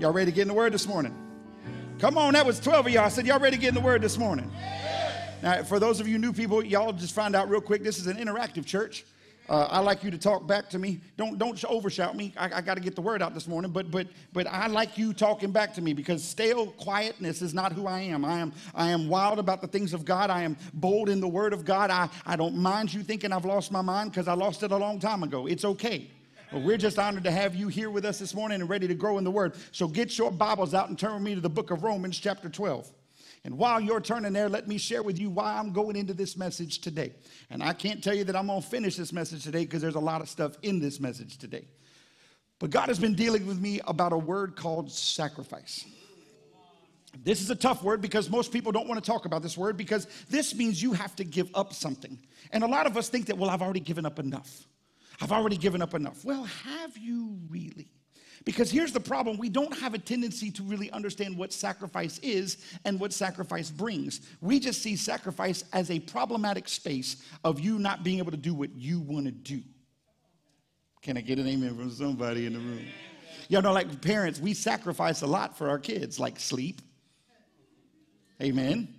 Y'all ready to get in the word this morning? Come on, that was 12 of y'all. I said, Y'all ready to get in the word this morning? Now, for those of you new people, y'all just find out real quick this is an interactive church. Uh, I like you to talk back to me. Don't don't overshout me. I, I got to get the word out this morning. But but but I like you talking back to me because stale quietness is not who I am. I am I am wild about the things of God. I am bold in the word of God. I I don't mind you thinking I've lost my mind because I lost it a long time ago. It's okay. But we're just honored to have you here with us this morning and ready to grow in the word. So get your Bibles out and turn with me to the book of Romans, chapter 12. And while you're turning there, let me share with you why I'm going into this message today. And I can't tell you that I'm going to finish this message today because there's a lot of stuff in this message today. But God has been dealing with me about a word called sacrifice. This is a tough word because most people don't want to talk about this word because this means you have to give up something. And a lot of us think that, well, I've already given up enough. I've already given up enough. Well, have you really? Because here's the problem we don't have a tendency to really understand what sacrifice is and what sacrifice brings. We just see sacrifice as a problematic space of you not being able to do what you want to do. Can I get an amen from somebody in the room? Y'all know, like parents, we sacrifice a lot for our kids, like sleep. Amen.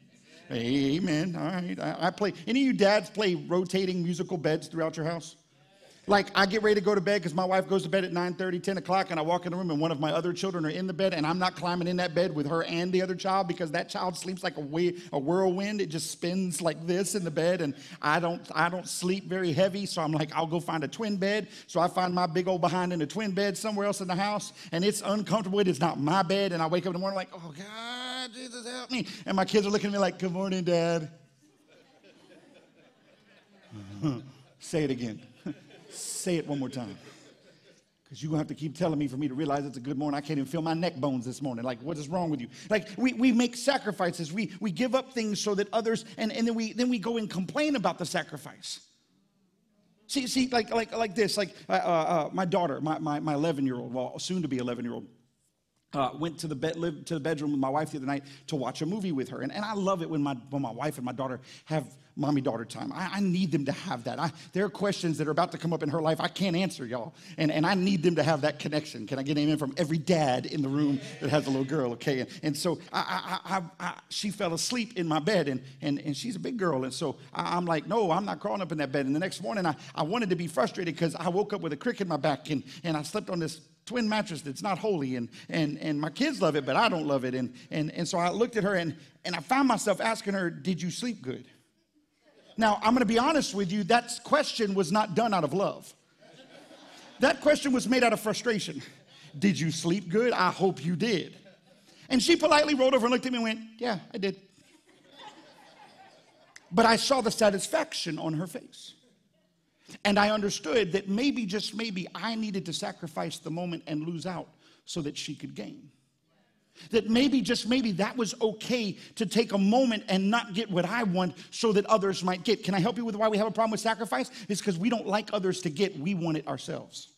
Amen. All right. I, I play. Any of you dads play rotating musical beds throughout your house? Like I get ready to go to bed because my wife goes to bed at 9 30, 10 o'clock, and I walk in the room and one of my other children are in the bed, and I'm not climbing in that bed with her and the other child because that child sleeps like a, way, a whirlwind. It just spins like this in the bed, and I don't I don't sleep very heavy, so I'm like, I'll go find a twin bed. So I find my big old behind in a twin bed somewhere else in the house, and it's uncomfortable. It is not my bed, and I wake up in the morning like, oh God, Jesus help me. And my kids are looking at me like, Good morning, Dad. Say it again. Say it one more time. Because you're going to have to keep telling me for me to realize it's a good morning. I can't even feel my neck bones this morning. Like, what is wrong with you? Like, we, we make sacrifices. We, we give up things so that others, and, and then, we, then we go and complain about the sacrifice. See, see, like, like, like this, like uh, uh, uh my daughter, my, my, my 11 year old, well, soon to be 11 year old, uh, went to the bed, lived to the bedroom with my wife the other night to watch a movie with her. And, and I love it when my, when my wife and my daughter have mommy daughter time. I, I, need them to have that. I, there are questions that are about to come up in her life I can't answer, y'all. And, and I need them to have that connection. Can I get an amen from every dad in the room that has a little girl, okay? And, and so I, I, she fell asleep in my bed, and, and, and she's a big girl. And so I, am like, no, I'm not crawling up in that bed. And the next morning, I, I wanted to be frustrated because I woke up with a crick in my back, and, and I slept on this twin mattress that's not holy and and and my kids love it but i don't love it and and and so i looked at her and and i found myself asking her did you sleep good now, I'm going to be honest with you, that question was not done out of love. That question was made out of frustration. Did you sleep good? I hope you did. And she politely rolled over and looked at me and went, Yeah, I did. But I saw the satisfaction on her face. And I understood that maybe, just maybe, I needed to sacrifice the moment and lose out so that she could gain. That maybe, just maybe, that was okay to take a moment and not get what I want so that others might get. Can I help you with why we have a problem with sacrifice? It's because we don't like others to get, we want it ourselves.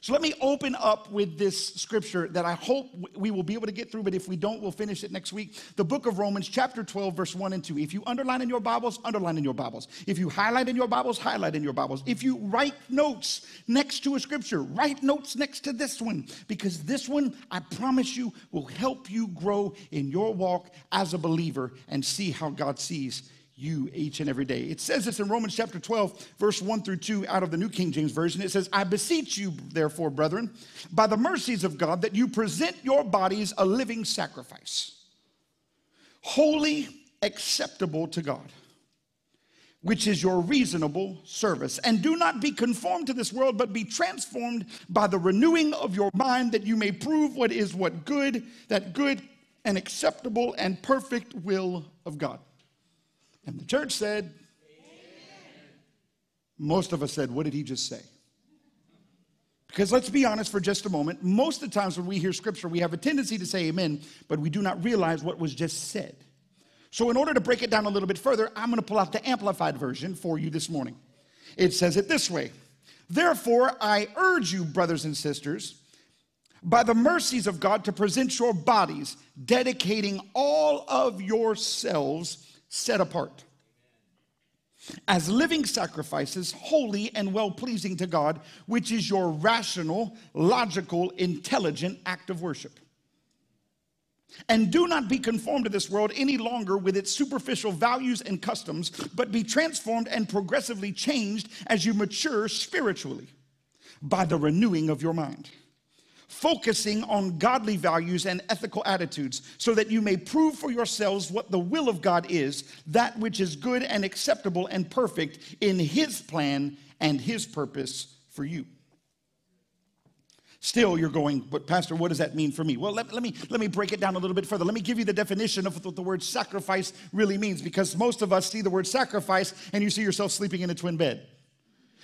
So let me open up with this scripture that I hope we will be able to get through, but if we don't, we'll finish it next week. The book of Romans, chapter 12, verse 1 and 2. If you underline in your Bibles, underline in your Bibles. If you highlight in your Bibles, highlight in your Bibles. If you write notes next to a scripture, write notes next to this one, because this one, I promise you, will help you grow in your walk as a believer and see how God sees you each and every day. It says this in Romans chapter 12, verse 1 through 2 out of the New King James Version. It says, I beseech you, therefore, brethren, by the mercies of God, that you present your bodies a living sacrifice, holy, acceptable to God, which is your reasonable service. And do not be conformed to this world, but be transformed by the renewing of your mind, that you may prove what is what good, that good and acceptable and perfect will of God. And the church said, Amen. most of us said, What did he just say? Because let's be honest for just a moment. Most of the times when we hear scripture, we have a tendency to say amen, but we do not realize what was just said. So, in order to break it down a little bit further, I'm going to pull out the amplified version for you this morning. It says it this way Therefore, I urge you, brothers and sisters, by the mercies of God, to present your bodies, dedicating all of yourselves set apart as living sacrifices, holy and well pleasing to God, which is your rational, logical, intelligent act of worship. And do not be conformed to this world any longer with its superficial values and customs, but be transformed and progressively changed as you mature spiritually by the renewing of your mind. Focusing on godly values and ethical attitudes, so that you may prove for yourselves what the will of God is, that which is good and acceptable and perfect in His plan and His purpose for you. Still, you're going, but Pastor, what does that mean for me? Well, let, let, me, let me break it down a little bit further. Let me give you the definition of what the word sacrifice really means, because most of us see the word sacrifice and you see yourself sleeping in a twin bed.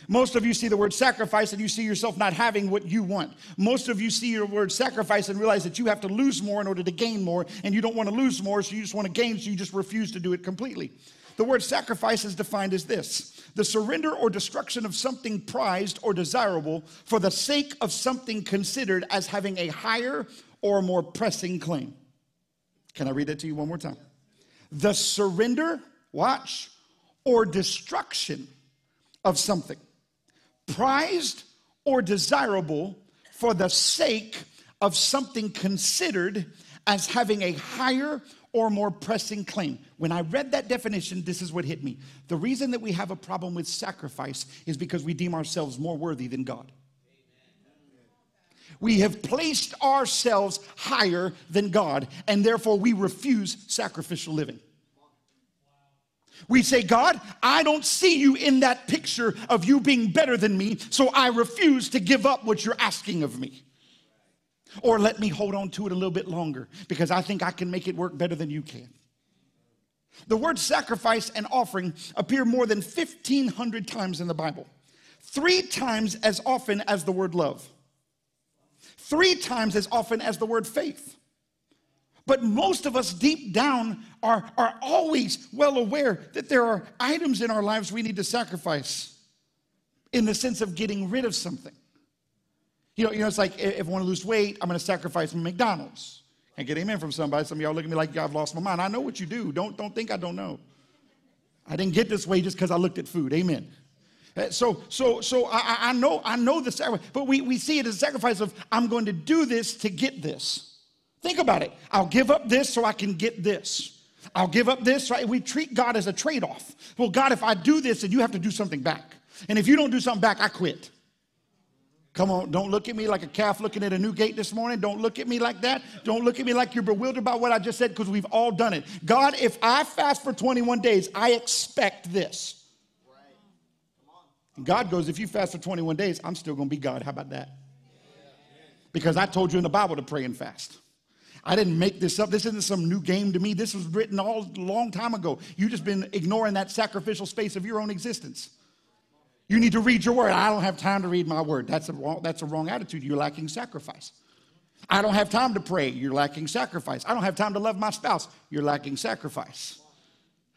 Most of you see the word sacrifice and you see yourself not having what you want. Most of you see your word sacrifice and realize that you have to lose more in order to gain more, and you don't want to lose more, so you just want to gain, so you just refuse to do it completely. The word sacrifice is defined as this the surrender or destruction of something prized or desirable for the sake of something considered as having a higher or more pressing claim. Can I read that to you one more time? The surrender, watch, or destruction of something prized or desirable for the sake of something considered as having a higher or more pressing claim. When I read that definition, this is what hit me. The reason that we have a problem with sacrifice is because we deem ourselves more worthy than God. We have placed ourselves higher than God, and therefore we refuse sacrificial living. We say, God, I don't see you in that picture of you being better than me, so I refuse to give up what you're asking of me. Or let me hold on to it a little bit longer because I think I can make it work better than you can. The words sacrifice and offering appear more than 1,500 times in the Bible, three times as often as the word love, three times as often as the word faith. But most of us deep down are, are always well aware that there are items in our lives we need to sacrifice in the sense of getting rid of something. You know, you know, it's like if I want to lose weight, I'm going to sacrifice McDonald's. And get amen from somebody. Some of y'all look at me like I've lost my mind. I know what you do. Don't, don't think I don't know. I didn't get this way just because I looked at food. Amen. Uh, so, so, so I, I know, I know the sacrifice, but we, we see it as a sacrifice of I'm going to do this to get this. Think about it. I'll give up this so I can get this. I'll give up this. Right? We treat God as a trade-off. Well, God, if I do this, then you have to do something back. And if you don't do something back, I quit. Come on, don't look at me like a calf looking at a new gate this morning. Don't look at me like that. Don't look at me like you're bewildered by what I just said because we've all done it. God, if I fast for 21 days, I expect this. God goes, if you fast for 21 days, I'm still going to be God. How about that? Because I told you in the Bible to pray and fast. I didn't make this up. This isn't some new game to me. This was written all a long time ago. You've just been ignoring that sacrificial space of your own existence. You need to read your word. I don't have time to read my word. That's a wrong, that's a wrong attitude. You're lacking sacrifice. I don't have time to pray. You're lacking sacrifice. I don't have time to love my spouse. You're lacking sacrifice.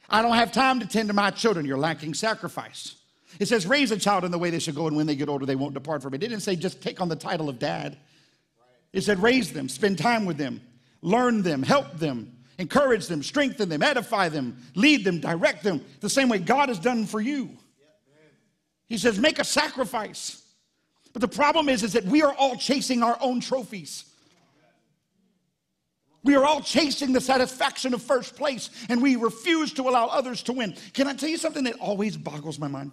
I don't have time to tend to my children. You're lacking sacrifice. It says, raise a child in the way they should go, and when they get older, they won't depart from it. It didn't say just take on the title of dad. It said, raise them, spend time with them, learn them, help them, encourage them, strengthen them, edify them, lead them, direct them, the same way God has done for you. He says, make a sacrifice. But the problem is, is that we are all chasing our own trophies. We are all chasing the satisfaction of first place, and we refuse to allow others to win. Can I tell you something that always boggles my mind?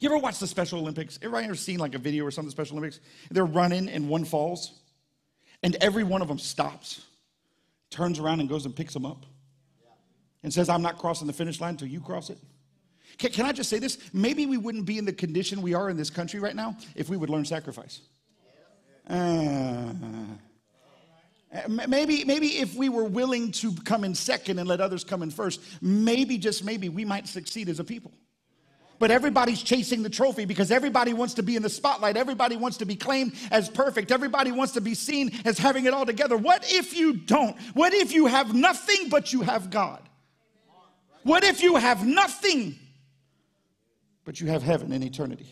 You ever watch the Special Olympics? Everybody ever seen like a video or something, the Special Olympics? They're running and one falls, and every one of them stops, turns around and goes and picks them up, and says, I'm not crossing the finish line until you cross it. Can, can I just say this? Maybe we wouldn't be in the condition we are in this country right now if we would learn sacrifice. Uh, maybe, maybe if we were willing to come in second and let others come in first, maybe, just maybe, we might succeed as a people. But everybody's chasing the trophy because everybody wants to be in the spotlight. Everybody wants to be claimed as perfect. Everybody wants to be seen as having it all together. What if you don't? What if you have nothing but you have God? What if you have nothing but you have heaven in eternity.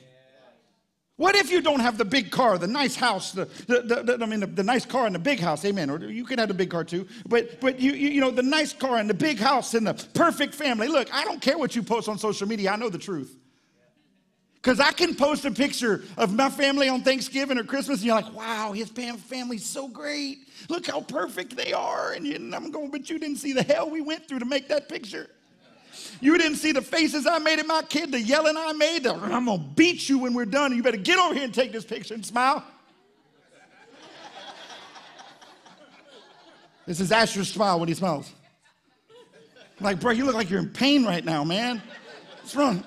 What if you don't have the big car, the nice house, the, the, the, the I mean, the, the, nice car and the big house, amen. Or you can have the big car too, but, but you, you, you know, the nice car and the big house and the perfect family. Look, I don't care what you post on social media, I know the truth. Because I can post a picture of my family on Thanksgiving or Christmas, and you're like, wow, his family's so great. Look how perfect they are. And, you, and I'm going, but you didn't see the hell we went through to make that picture. You didn't see the faces I made at my kid, the yelling I made. The, I'm to beat you when we're done. You better get over here and take this picture and smile. This is Asher's smile when he smiles. Like, bro, you look like you're in pain right now, man. What's wrong?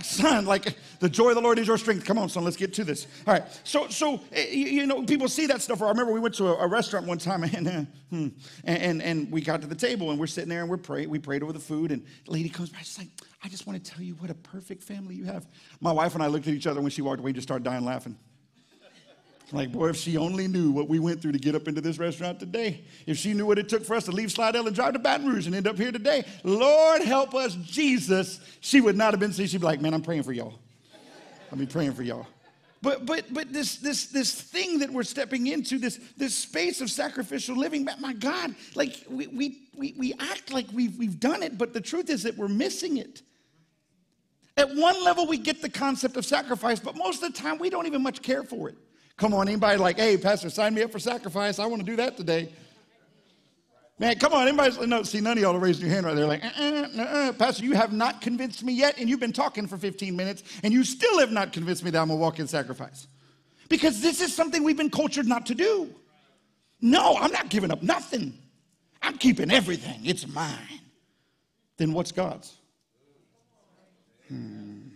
son, like the joy of the Lord is your strength. Come on, son, let's get to this. All right. So, so eh, you know, people see that stuff. I remember we went to a, restaurant one time and, uh, hmm, and, and, and we got to the table and we're sitting there and we're praying. We prayed over the food and the lady comes by. She's like, I just want to tell you what a perfect family you have. My wife and I looked at each other when she walked away, just started dying laughing. Like, boy, if she only knew what we went through to get up into this restaurant today, if she knew what it took for us to leave Slidell and drive to Baton Rouge and end up here today, Lord help us, Jesus, she would not have been, she'd be like, man, I'm praying for y'all. I'll be praying for y'all. But but but this this this thing that we're stepping into, this this space of sacrificial living, my God, like we we we, we act like we've we've done it, but the truth is that we're missing it. At one level, we get the concept of sacrifice, but most of the time we don't even much care for it. Come on, anybody like, hey, Pastor, sign me up for sacrifice. I want to do that today. Man, come on, anybody, no, see, none of y'all are raising your hand right there like, uh-uh, uh-uh. Pastor, you have not convinced me yet, and you've been talking for 15 minutes, and you still have not convinced me that I'm to walk in sacrifice. Because this is something we've been cultured not to do. No, I'm not giving up nothing. I'm keeping everything. It's mine. Then what's God's? Hmm.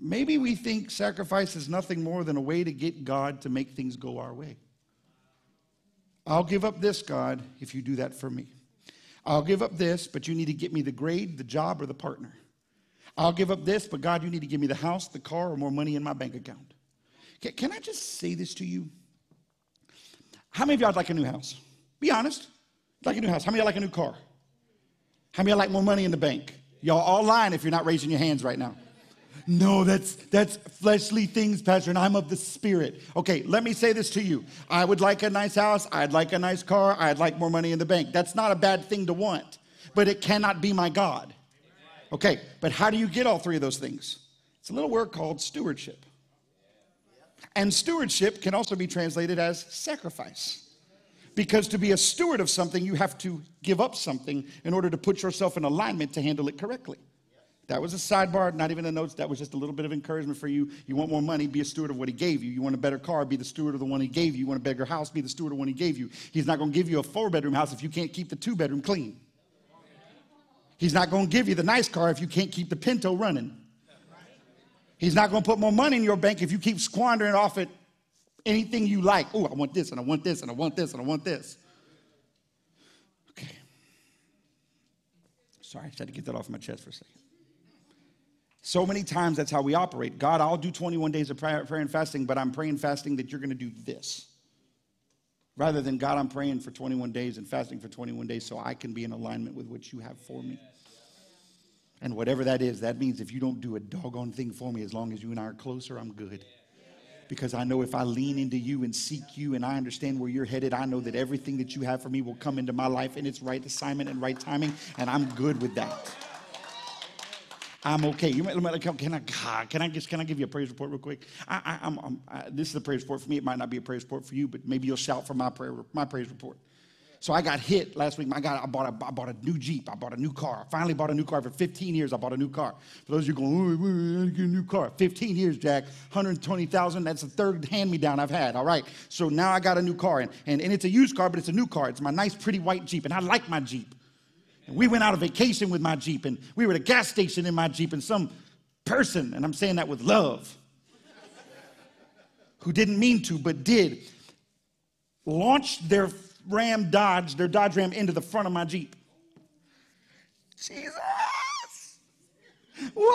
Maybe we think sacrifice is nothing more than a way to get God to make things go our way. I'll give up this, God, if you do that for me. I'll give up this, but you need to get me the grade, the job, or the partner. I'll give up this, but God, you need to give me the house, the car, or more money in my bank account. Can I just say this to you? How many of y'all like a new house? Be honest. Like a new house. How many of y'all like a new car? How many of y'all like more money in the bank? Y'all all lying if you're not raising your hands right now. No, that's that's fleshly things, Pastor, and I'm of the spirit. Okay, let me say this to you. I would like a nice house, I'd like a nice car, I'd like more money in the bank. That's not a bad thing to want, but it cannot be my God. Okay, but how do you get all three of those things? It's a little word called stewardship. And stewardship can also be translated as sacrifice. Because to be a steward of something, you have to give up something in order to put yourself in alignment to handle it correctly. That was a sidebar, not even a notes. That was just a little bit of encouragement for you. You want more money, be a steward of what he gave you. You want a better car, be the steward of the one he gave you. You want a bigger house, be the steward of the one he gave you. He's not going to give you a four bedroom house if you can't keep the two bedroom clean. He's not going to give you the nice car if you can't keep the Pinto running. He's not going to put more money in your bank if you keep squandering off at anything you like. Oh, I want this and I want this and I want this and I want this. Okay. Sorry, I had to get that off my chest for a second. So many times that's how we operate. God, I'll do 21 days of prayer, and fasting, but I'm praying fasting that you're going to do this. Rather than, God, I'm praying for 21 days and fasting for 21 days so I can be in alignment with what you have for me. And whatever that is, that means if you don't do a doggone thing for me, as long as you and I are closer, I'm good. Because I know if I lean into you and seek you and I understand where you're headed, I know that everything that you have for me will come into my life in its right assignment and right timing, and I'm good with that. I'm okay. You might, might can I can I just can I give you a praise report real quick? I, am this is a praise report for me. It might not be a praise report for you, but maybe you'll shout for my prayer my praise report. So I got hit last week. I got I bought a I bought a new Jeep. I bought a new car. I finally bought a new car for 15 years. I bought a new car. For those of you going, oh, I get a new car. 15 years, Jack. 120,000. That's the third hand me down I've had. All right. So now I got a new car, and, and and it's a used car, but it's a new car. It's my nice, pretty white Jeep, and I like my Jeep. And we went out on vacation with my Jeep, and we were at a gas station in my Jeep, and some person, and I'm saying that with love, who didn't mean to, but did, launched their Ram Dodge, their Dodge Ram, into the front of my Jeep. Jesus! Why?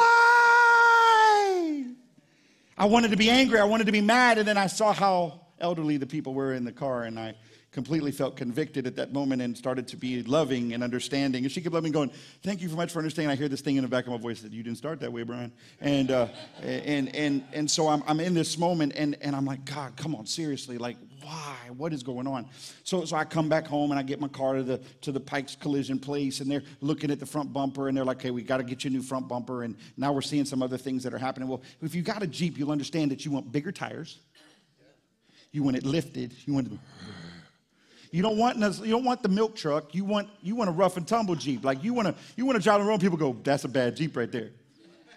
I wanted to be angry, I wanted to be mad, and then I saw how elderly the people were in the car, and I completely felt convicted at that moment and started to be loving and understanding. And she kept loving, going, "Thank you so much for understanding." I hear this thing in the back of my voice that you didn't start that way, Brian. And uh, and and and so I'm I'm in this moment, and and I'm like, God, come on, seriously, like why? What is going on? So so I come back home and I get my car to the to the Pikes Collision place, and they're looking at the front bumper, and they're like, "Okay, we got to get you a new front bumper." And now we're seeing some other things that are happening. Well, if you got a Jeep, you'll understand that you want bigger tires. You want it lifted. You want it you don't want you don't want the milk truck. You want you want a rough and tumble Jeep. Like you want to you want to drive around. People go, that's a bad Jeep right there.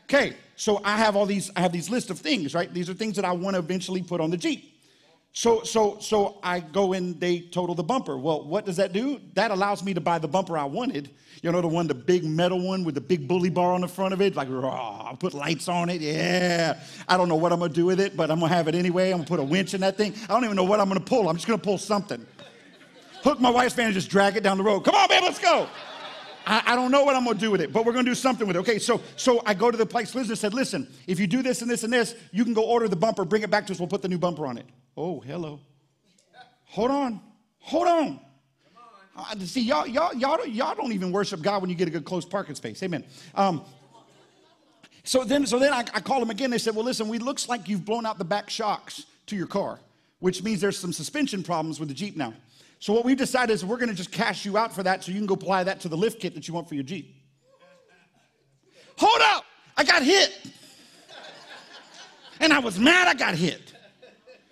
Okay, so I have all these I have these list of things, right? These are things that I want to eventually put on the Jeep. So so so I go and they total the bumper. Well, what does that do? That allows me to buy the bumper I wanted. You know the one, the big metal one with the big bully bar on the front of it. Like, raw, I'll put lights on it. Yeah. I don't know what I'm gonna do with it, but I'm gonna have it anyway. I'm gonna put a winch in that thing. I don't even know what I'm gonna pull. I'm just gonna pull something hook my wife's van and just drag it down the road. Come on, babe, let's go. I, I, don't know what I'm gonna do with it, but we're gonna do something with it. Okay, so so I go to the place and said, listen, if you do this and this and this, you can go order the bumper, bring it back to us, we'll put the new bumper on it. Oh, hello. Hold on, hold on. Uh, see, y'all, y'all, y'all, y'all don't even worship God when you get a good close parking space. Amen. Um, so then, so then I, I called them again. They said, well, listen, we looks like you've blown out the back shocks to your car, which means there's some suspension problems with the Jeep now. So what we've decided is we're going to just cash you out for that so you can go apply that to the lift kit that you want for your Jeep. Hold up! I got hit. And I was mad I got hit.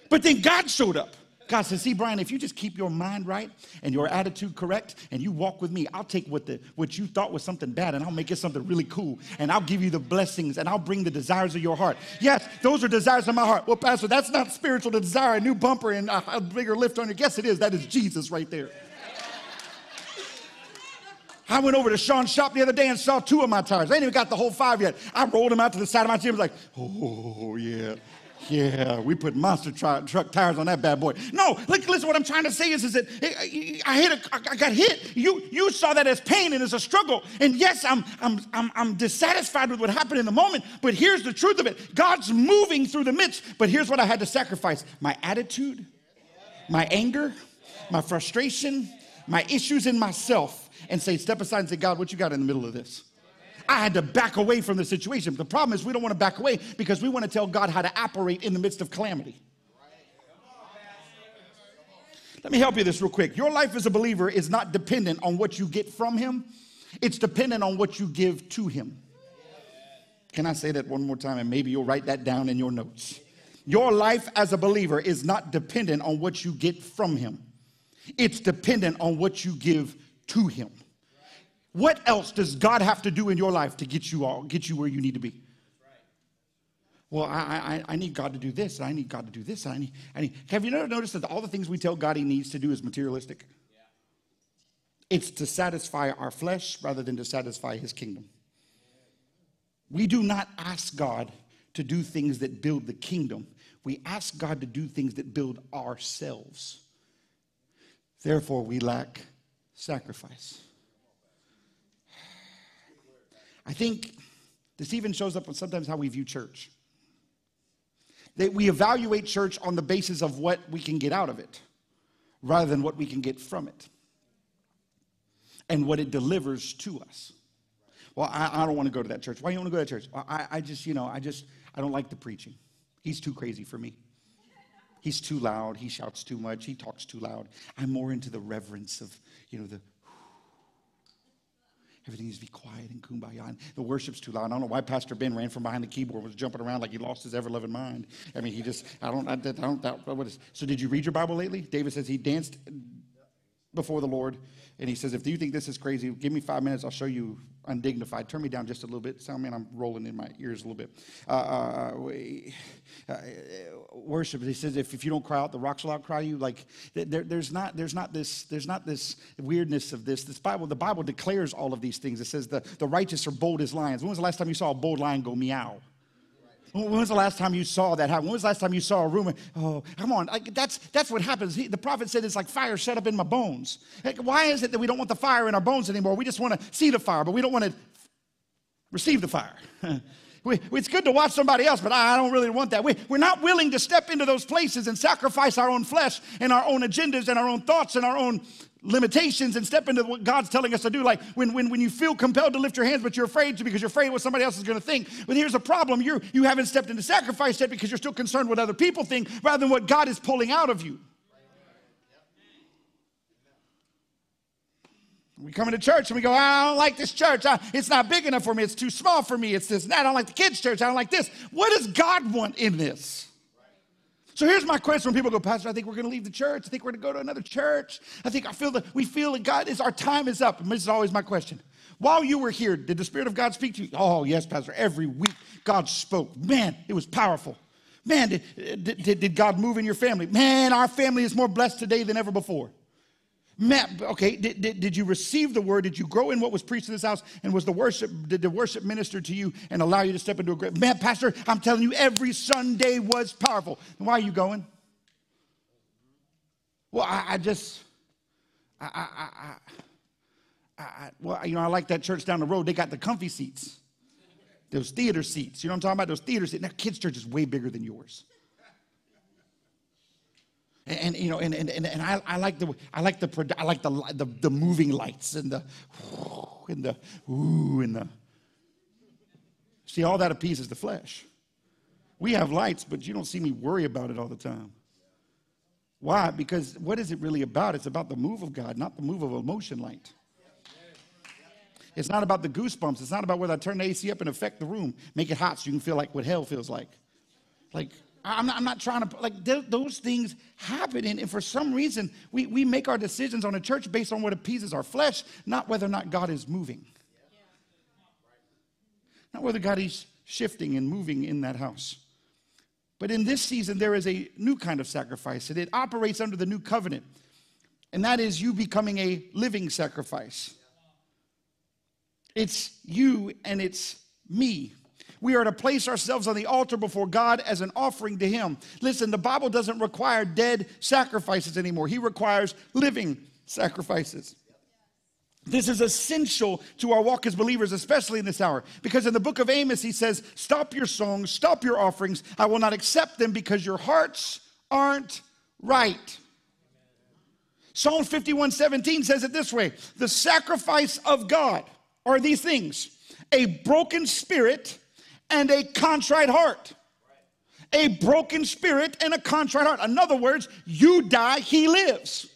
But then God showed up. God says, see, Brian, if you just keep your mind right and your attitude correct and you walk with me, I'll take what, the, what you thought was something bad and I'll make it something really cool. And I'll give you the blessings and I'll bring the desires of your heart. Yes, those are desires of my heart. Well, Pastor, that's not spiritual desire a new bumper and a, bigger lift on it. Yes, it is. That is Jesus right there. I went over to Sean's shop the other day and saw two of my tires. I ain't even got the whole five yet. I rolled them out to the side of my gym. I was like, oh, yeah. Yeah, we put monster truck, truck tires on that bad boy. No, look, listen, what I'm trying to say is, is that eh, eh, I hit, a, I got hit. You, you saw that as pain and as a struggle. And yes, I'm, I'm, I'm, I'm dissatisfied with what happened in the moment, but here's the truth of it God's moving through the midst. But here's what I had to sacrifice my attitude, my anger, my frustration, my issues in myself, and say, step aside and say, God, what you got in the middle of this? I had to back away from the situation. The problem is we don't want to back away because we want to tell God how to operate in the midst of calamity. Let me help you this real quick. Your life as a believer is not dependent on what you get from Him, it's dependent on what you give to Him. Can I say that one more time? And maybe you'll write that down in your notes. Your life as a believer is not dependent on what you get from Him, it's dependent on what you give to Him. What else does God have to do in your life to get you all, get you where you need to be? Well, I, I, I need God to do this, and I need God to do this, I need, I need. Have you never noticed that all the things we tell God He needs to do is materialistic? Yeah. It's to satisfy our flesh rather than to satisfy His kingdom. We do not ask God to do things that build the kingdom. We ask God to do things that build ourselves. Therefore, we lack sacrifice. I think this even shows up on sometimes how we view church. That we evaluate church on the basis of what we can get out of it rather than what we can get from it and what it delivers to us. Well, I, I don't want to go to that church. Why do you want to go to that church? I, I just, you know, I just, I don't like the preaching. He's too crazy for me. He's too loud. He shouts too much. He talks too loud. I'm more into the reverence of, you know, the Everything needs to be quiet and kumbaya. And the worship's too loud. I don't know why Pastor Ben ran from behind the keyboard, was jumping around like he lost his ever loving mind. I mean, he just, I don't, I, I don't, that, what is, so did you read your Bible lately? David says he danced before the Lord. And he says, if you think this is crazy, give me five minutes. I'll show you undignified. Turn me down just a little bit. Sound man, I'm rolling in my ears a little bit. Uh, uh, uh, worship. He says, if, if you don't cry out, the rocks will outcry you. Like there, there's not there's not this there's not this weirdness of this. This Bible the Bible declares all of these things. It says the the righteous are bold as lions. When was the last time you saw a bold lion go meow? When was the last time you saw that happen? When was the last time you saw a rumor? Oh, come on. Like, that's, that's what happens. He, the prophet said it's like fire set up in my bones. Like, why is it that we don't want the fire in our bones anymore? We just want to see the fire, but we don't want to receive the fire. We, it's good to watch somebody else, but I don't really want that. We, we're not willing to step into those places and sacrifice our own flesh and our own agendas and our own thoughts and our own limitations and step into what God's telling us to do. Like when, when, when you feel compelled to lift your hands, but you're afraid to because you're afraid what somebody else is going to think. But here's a problem you you haven't stepped into sacrifice yet because you're still concerned what other people think rather than what God is pulling out of you. We come into church and we go, I don't like this church. I, it's not big enough for me. It's too small for me. It's this. and I don't like the kids' church. I don't like this. What does God want in this? So here's my question when people go, Pastor, I think we're going to leave the church. I think we're going to go to another church. I think I feel that we feel that God is, our time is up. And this is always my question. While you were here, did the Spirit of God speak to you? Oh, yes, Pastor. Every week, God spoke. Man, it was powerful. Man, did, did, did God move in your family? Man, our family is more blessed today than ever before. Matt, okay, did, did, did, you receive the word? Did you grow in what was preached in this house? And was the worship, did the worship minister to you and allow you to step into a great, man, Pastor, I'm telling you, every Sunday was powerful. Why are you going? Well, I, I just, I, I, I, well, you know, I like that church down the road. They got the comfy seats, those theater seats. You know what I'm talking about? Those theater seats. Now, kids' church is way bigger than yours. And, and, you know, and, and, and, I, I like the I like the I like the, the the moving lights and the and the ooh and the see all that appeases the flesh. We have lights, but you don't see me worry about it all the time. Why? Because what is it really about? It's about the move of God, not the move of a motion light. It's not about the goosebumps. It's not about whether I turn the AC up and affect the room, make it hot so you can feel like what hell feels like. Like I'm not, I'm not trying to, like, th- those things happen. And, and for some reason, we, we make our decisions on a church based on what appeases our flesh, not whether or not God is moving. Not whether God is shifting and moving in that house. But in this season, there is a new kind of sacrifice, and it operates under the new covenant. And that is you becoming a living sacrifice. It's you and it's me. We are to place ourselves on the altar before God as an offering to Him. Listen, the Bible doesn't require dead sacrifices anymore, He requires living sacrifices. This is essential to our walk as believers, especially in this hour. Because in the book of Amos, he says, Stop your songs, stop your offerings. I will not accept them because your hearts aren't right. Psalm 51 17 says it this way The sacrifice of God are these things a broken spirit and a contrite heart. A broken spirit and a contrite heart. In other words, you die, he lives.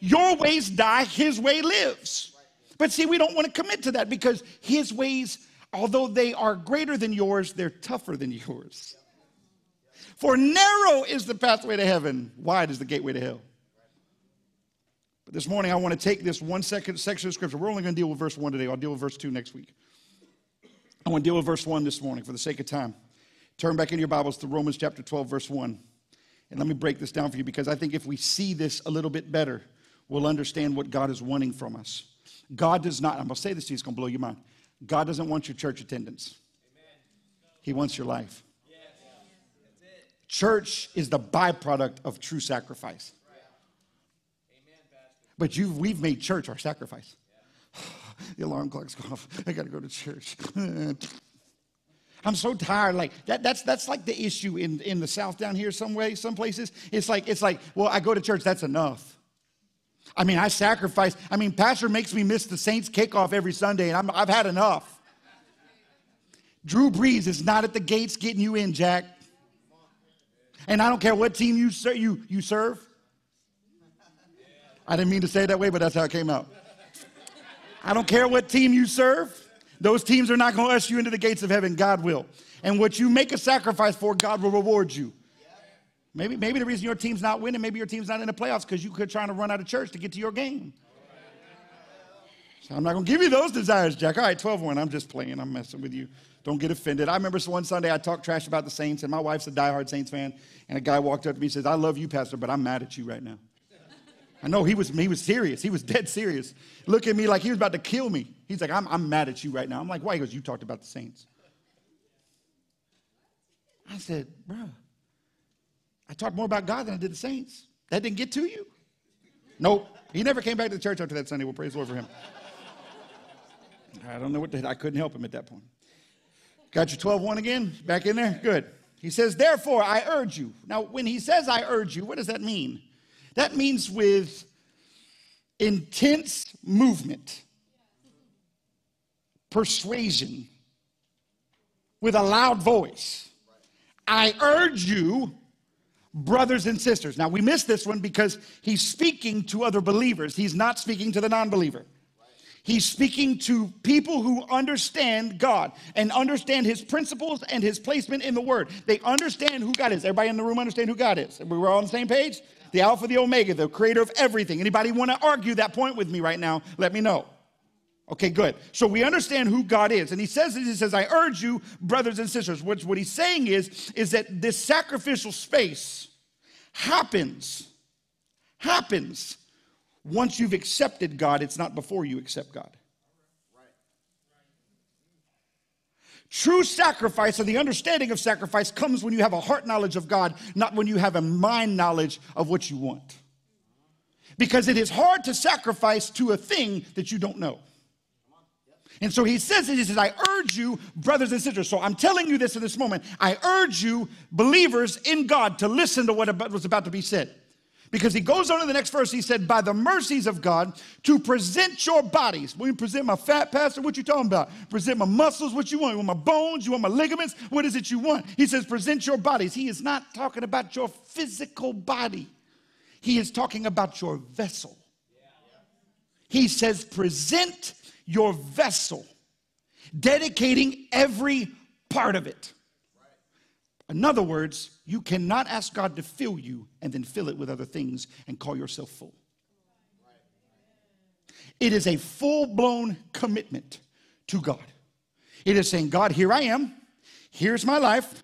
Your ways die, his way lives. But see, we don't want to commit to that because his ways, although they are greater than yours, they're tougher than yours. For narrow is the pathway to heaven, wide is the gateway to hell. But this morning, I want to take this one second section of scripture. We're only going to deal with verse 1 today. I'll deal with verse 2 next week. I want to deal with verse 1 this morning for the sake of time. Turn back in your Bibles to Romans chapter 12, verse 1. And let me break this down for you because I think if we see this a little bit better, we'll understand what God is wanting from us. God does not, I'm going to say this to you, it's going to blow your mind. God doesn't want your church attendance, He wants your life. Church is the byproduct of true sacrifice. But you we've made church our sacrifice. The alarm clock's gone off. I got to go to church. I'm so tired. Like that, that's that's like the issue in, in the South down here. Some way, some places. It's like it's like, well, I go to church. That's enough. I mean, I sacrifice. I mean, pastor makes me miss the Saints kickoff every Sunday, and I'm, I've had enough. Drew Brees is not at the gates getting you in, Jack. And I don't care what team you you you serve. I didn't mean to say it that way, but that's how it came out. I don't care what team you serve. Those teams are not going to usher you into the gates of heaven. God will. And what you make a sacrifice for, God will reward you. Maybe, maybe the reason your team's not winning, maybe your team's not in the playoffs because you could trying to run out of church to get to your game. So I'm not going to give you those desires, Jack. All right, 12 1. I'm just playing. I'm messing with you. Don't get offended. I remember one Sunday I talked trash about the Saints, and my wife's a diehard Saints fan. And a guy walked up to me and says, I love you, Pastor, but I'm mad at you right now. I know he was, he was serious. He was dead serious. Look at me like he was about to kill me. He's like, I'm, I'm mad at you right now. I'm like, why? He goes, You talked about the saints. I said, Bruh, I talked more about God than I did the saints. That didn't get to you? Nope. He never came back to the church after that Sunday. We'll praise the Lord for him. I don't know what the, I couldn't help him at that point. Got your 12 1 again? Back in there? Good. He says, Therefore, I urge you. Now, when he says, I urge you, what does that mean? That means with intense movement, persuasion, with a loud voice. I urge you, brothers and sisters. Now, we miss this one because he's speaking to other believers, he's not speaking to the non believer. He's speaking to people who understand God and understand his principles and his placement in the word. They understand who God is. Everybody in the room understand who God is. We're all on the same page? The Alpha, the Omega, the creator of everything. Anybody want to argue that point with me right now? Let me know. Okay, good. So we understand who God is. And he says he says, I urge you, brothers and sisters. Which what he's saying is, is that this sacrificial space happens, happens once you've accepted God, it's not before you accept God. True sacrifice or the understanding of sacrifice comes when you have a heart knowledge of God, not when you have a mind knowledge of what you want. Because it is hard to sacrifice to a thing that you don't know. And so he says it, he says, I urge you, brothers and sisters. So I'm telling you this in this moment. I urge you, believers in God, to listen to what was about to be said. Because he goes on to the next verse, he said, By the mercies of God, to present your bodies. When you present my fat pastor, what you talking about? Present my muscles, what you want? You want my bones? You want my ligaments? What is it you want? He says, Present your bodies. He is not talking about your physical body, he is talking about your vessel. He says, Present your vessel, dedicating every part of it. In other words, you cannot ask God to fill you and then fill it with other things and call yourself full. It is a full blown commitment to God. It is saying, God, here I am. Here's my life.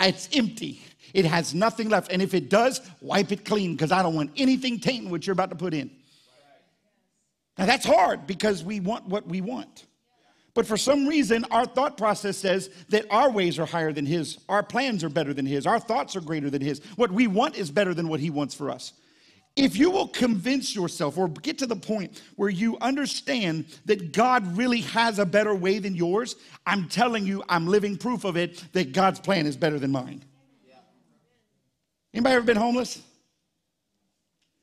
It's empty. It has nothing left. And if it does, wipe it clean because I don't want anything tainting what you're about to put in. Now that's hard because we want what we want. But for some reason, our thought process says that our ways are higher than His, our plans are better than His, our thoughts are greater than His. What we want is better than what He wants for us. If you will convince yourself or get to the point where you understand that God really has a better way than yours, I'm telling you, I'm living proof of it that God's plan is better than mine. Anybody ever been homeless?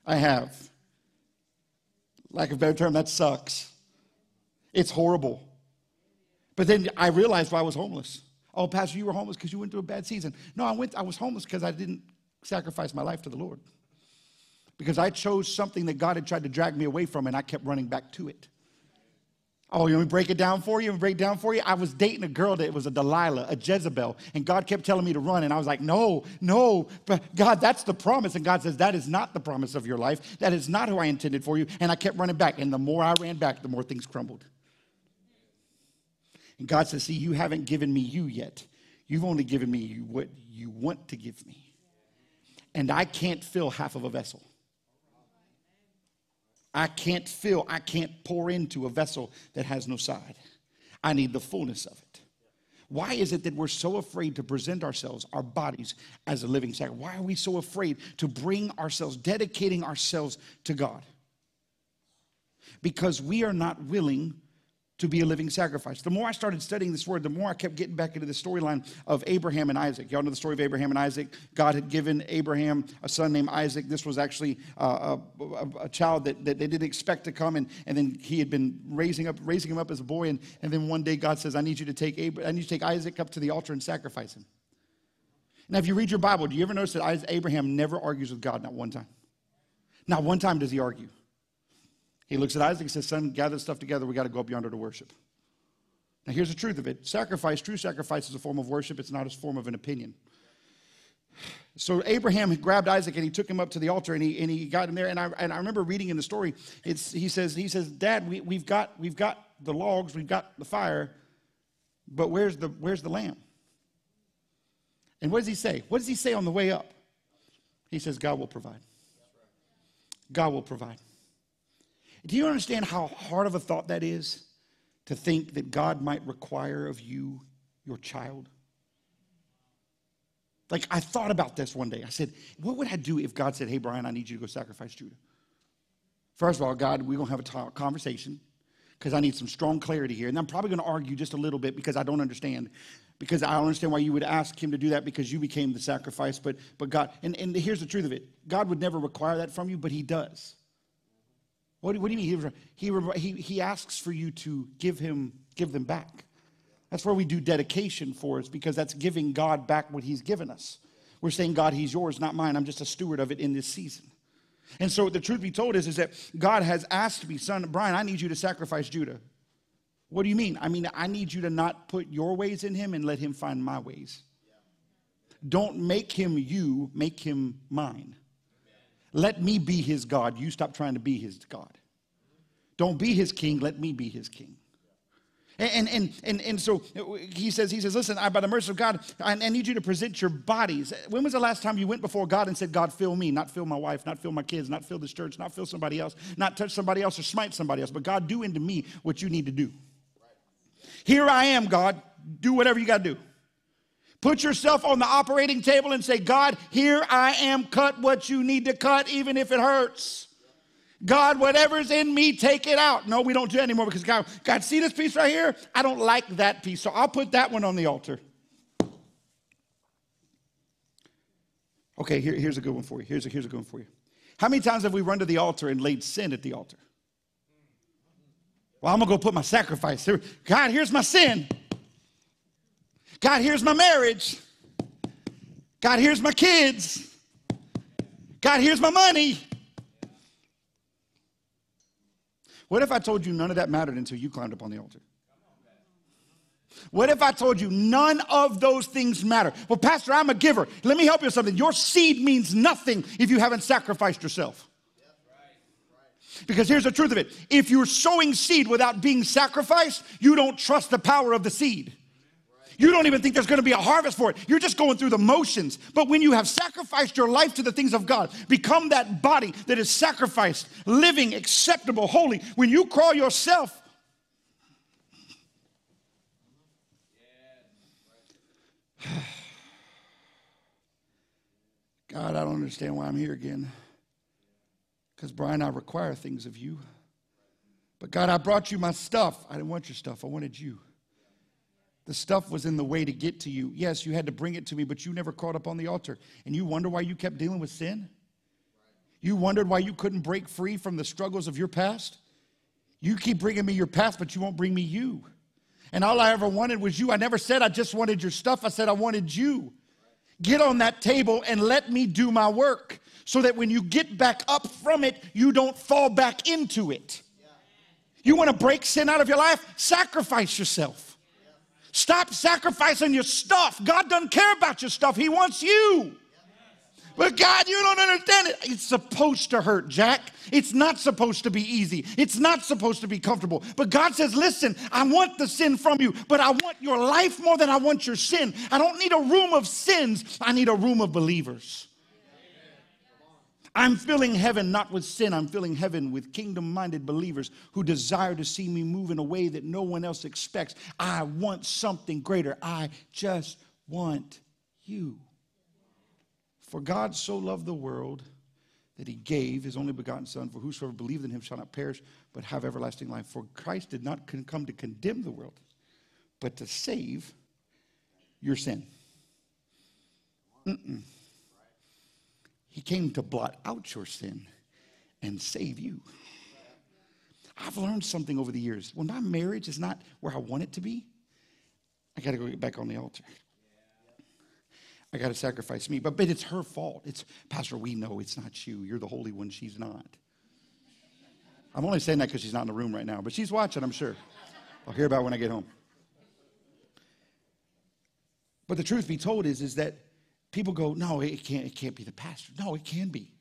I have. Lack of a better term, that sucks. It's horrible. But then I realized why I was homeless. Oh, Pastor, you were homeless because you went through a bad season. No, I went. I was homeless because I didn't sacrifice my life to the Lord. Because I chose something that God had tried to drag me away from, and I kept running back to it. Oh, you want me to break it down for you? Break it down for you? I was dating a girl that was a Delilah, a Jezebel, and God kept telling me to run, and I was like, no, no, but God, that's the promise. And God says, that is not the promise of your life. That is not who I intended for you. And I kept running back, and the more I ran back, the more things crumbled. And God says, See, you haven't given me you yet. You've only given me what you want to give me. And I can't fill half of a vessel. I can't fill, I can't pour into a vessel that has no side. I need the fullness of it. Why is it that we're so afraid to present ourselves, our bodies, as a living sacrifice? Why are we so afraid to bring ourselves, dedicating ourselves to God? Because we are not willing to be a living sacrifice. The more I started studying this word, the more I kept getting back into the storyline of Abraham and Isaac. Y'all know the story of Abraham and Isaac. God had given Abraham a son named Isaac. This was actually uh, a, a, a, child that, that they didn't expect to come, and, and then he had been raising up, raising him up as a boy, and, and then one day God says, "I need you to take Ab- I need you to take Isaac up to the altar and sacrifice him." Now, if you read your Bible, do you ever notice that Abraham never argues with God? Not one time. Not one time does he argue. He looks at Isaac and says, Son, gather stuff together. We got to go up yonder to worship. Now, here's the truth of it sacrifice, true sacrifice, is a form of worship, it's not a form of an opinion. So Abraham grabbed Isaac and he took him up to the altar and he, and he got him there. And I, and I remember reading in the story, it's, he, says, he says, Dad, we, we've, got, we've got the logs, we've got the fire, but where's the, where's the lamb? And what does he say? What does he say on the way up? He says, God will provide. God will provide. Do you understand how hard of a thought that is to think that God might require of you your child? Like, I thought about this one day. I said, What would I do if God said, Hey, Brian, I need you to go sacrifice Judah? First of all, God, we're going to have a talk, conversation because I need some strong clarity here. And I'm probably going to argue just a little bit because I don't understand. because I don't understand why you would ask him to do that because you became the sacrifice. But, but God, and, and here's the truth of it God would never require that from you, but he does. What, what do you mean? He, he, he asks for you to give him, give them back. That's where we do dedication for us because that's giving God back what he's given us. We're saying, God, he's yours, not mine. I'm just a steward of it in this season. And so the truth be told is, is that God has asked me, son, Brian, I need you to sacrifice Judah. What do you mean? I mean, I need you to not put your ways in him and let him find my ways. Don't make him you, make him mine. Let me be his God. You stop trying to be his God. Don't be his king, let me be his king. And, and, and, and so he says, he says, listen, I, by the mercy of God, I, I need you to present your bodies. When was the last time you went before God and said, God, fill me, not fill my wife, not fill my kids, not fill this church, not fill somebody else, not touch somebody else or smite somebody else, but God, do into me what you need to do. Here I am, God. Do whatever you got to do. Put yourself on the operating table and say, God, here I am. Cut what you need to cut, even if it hurts. God, whatever's in me, take it out. No, we don't do that anymore because God, God, see this piece right here? I don't like that piece, so I'll put that one on the altar. Okay, here, here's a good one for you. Here's a, here's a good one for you. How many times have we run to the altar and laid sin at the altar? Well, I'm gonna go put my sacrifice here. God, here's my sin. God, here's my marriage. God, here's my kids. God, here's my money. What if I told you none of that mattered until you climbed up on the altar? What if I told you none of those things matter? Well, Pastor, I'm a giver. Let me help you with something. Your seed means nothing if you haven't sacrificed yourself. Because here's the truth of it if you're sowing seed without being sacrificed, you don't trust the power of the seed. You don't even think there's going to be a harvest for it. You're just going through the motions. But when you have sacrificed your life to the things of God, become that body that is sacrificed, living, acceptable, holy, when you call yourself, God, I don't understand why I'm here again. Because, Brian, I require things of you. But, God, I brought you my stuff. I didn't want your stuff, I wanted you. The stuff was in the way to get to you. Yes, you had to bring it to me, but you never caught up on the altar. And you wonder why you kept dealing with sin? You wondered why you couldn't break free from the struggles of your past? You keep bringing me your past, but you won't bring me you. And all I ever wanted was you. I never said I just wanted your stuff, I said I wanted you. Get on that table and let me do my work so that when you get back up from it, you don't fall back into it. You want to break sin out of your life? Sacrifice yourself. Stop sacrificing your stuff. God doesn't care about your stuff, He wants you. But God, you don't understand it. It's supposed to hurt, Jack. It's not supposed to be easy. It's not supposed to be comfortable. But God says, listen, I want the sin from you, but I want your life more than I want your sin. I don't need a room of sins, I need a room of believers. I'm filling heaven not with sin, I'm filling heaven with kingdom minded believers who desire to see me move in a way that no one else expects. I want something greater. I just want you. For God so loved the world that he gave his only begotten Son, for whosoever believed in him shall not perish, but have everlasting life. For Christ did not come to condemn the world, but to save your sin. Mm-mm. He came to blot out your sin and save you. I've learned something over the years. When my marriage is not where I want it to be, I got to go get back on the altar. I got to sacrifice me. But, but it's her fault. It's, Pastor, we know it's not you. You're the Holy One. She's not. I'm only saying that because she's not in the room right now, but she's watching, I'm sure. I'll hear about when I get home. But the truth be told is, is that people go, no, it can't, it can't be the pastor. No, it can be.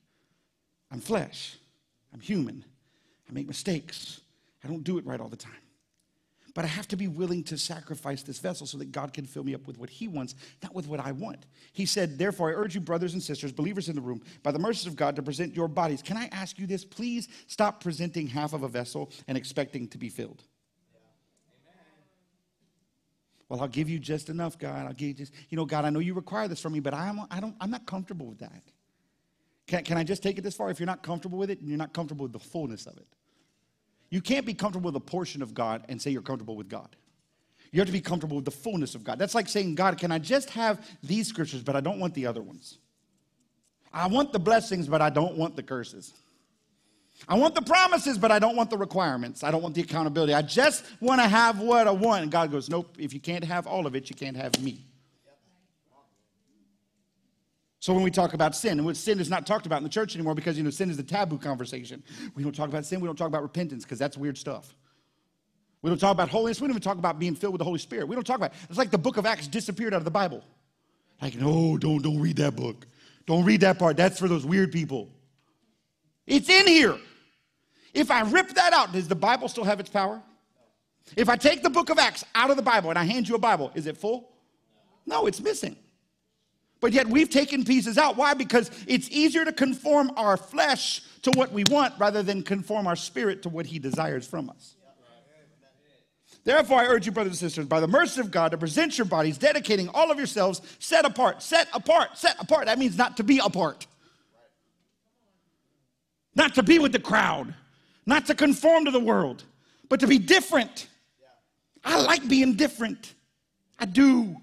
I'm flesh. I'm human. I make mistakes. I don't do it right all the time. But I have to be willing to sacrifice this vessel so that God can fill me up with what He wants, not with what I want. He said, Therefore, I urge you, brothers and sisters, believers in the room, by the mercies of God, to present your bodies. Can I ask you this? Please stop presenting half of a vessel and expecting to be filled. Well, I'll give you just enough, God. I'll give you just, you know, God, I know you require this from me, but I'm, I don't, I'm not comfortable with that. Can, can I just take it this far? If you're not comfortable with it, and you're not comfortable with the fullness of it. You can't be comfortable with a portion of God and say you're comfortable with God. You have to be comfortable with the fullness of God. That's like saying, God, can I just have these scriptures, but I don't want the other ones? I want the blessings, but I don't want the curses. I want the promises, but I don't want the requirements. I don't want the accountability. I just want to have what I want. And God goes, Nope, if you can't have all of it, you can't have me. So when we talk about sin, and sin is not talked about in the church anymore because you know sin is a taboo conversation. We don't talk about sin, we don't talk about repentance because that's weird stuff. We don't talk about holiness, we don't even talk about being filled with the Holy Spirit. We don't talk about it's like the book of Acts disappeared out of the Bible. Like, no, don't don't read that book. Don't read that part. That's for those weird people. It's in here. If I rip that out, does the Bible still have its power? If I take the book of Acts out of the Bible and I hand you a Bible, is it full? No, it's missing. But yet we've taken pieces out. Why? Because it's easier to conform our flesh to what we want rather than conform our spirit to what He desires from us. Therefore, I urge you, brothers and sisters, by the mercy of God, to present your bodies, dedicating all of yourselves, set apart, set apart, set apart. That means not to be apart, not to be with the crowd, not to conform to the world, but to be different. I like being different. I do.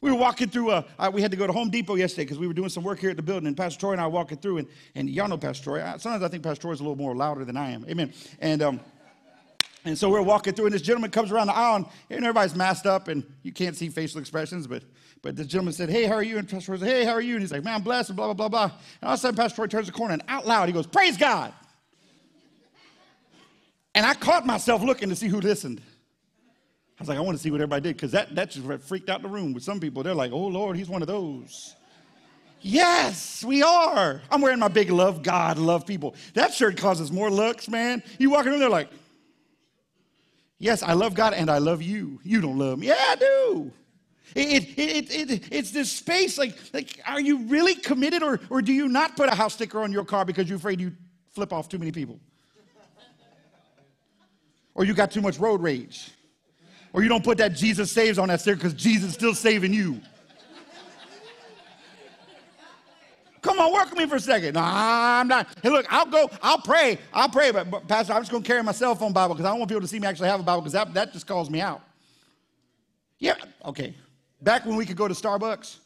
We were walking through, a, we had to go to Home Depot yesterday because we were doing some work here at the building, and Pastor Troy and I walking through, and, and y'all know Pastor Troy. Sometimes I think Pastor Troy is a little more louder than I am. Amen. And, um, and so we're walking through, and this gentleman comes around the aisle, and, and everybody's masked up, and you can't see facial expressions, but but the gentleman said, Hey, how are you? And Pastor Troy said, Hey, how are you? And he's like, Man, I'm blessed, and blah, blah, blah, blah. And all of a sudden, Pastor Troy turns the corner, and out loud, he goes, Praise God. And I caught myself looking to see who listened. I was like, I want to see what everybody did because that, that just freaked out the room with some people. They're like, oh, Lord, he's one of those. Yes, we are. I'm wearing my big love God, love people. That shirt causes more looks, man. You walk in, they're like, yes, I love God and I love you. You don't love me. Yeah, I do. It, it, it, it, it's this space like, like, are you really committed or, or do you not put a house sticker on your car because you're afraid you flip off too many people? Or you got too much road rage? Or you don't put that Jesus saves on that sticker because Jesus is still saving you. Come on, work with me for a second. Nah, I'm not. Hey, look, I'll go, I'll pray, I'll pray, but, but Pastor, I'm just going to carry my cell phone Bible because I don't want people to see me actually have a Bible because that, that just calls me out. Yeah, okay. Back when we could go to Starbucks,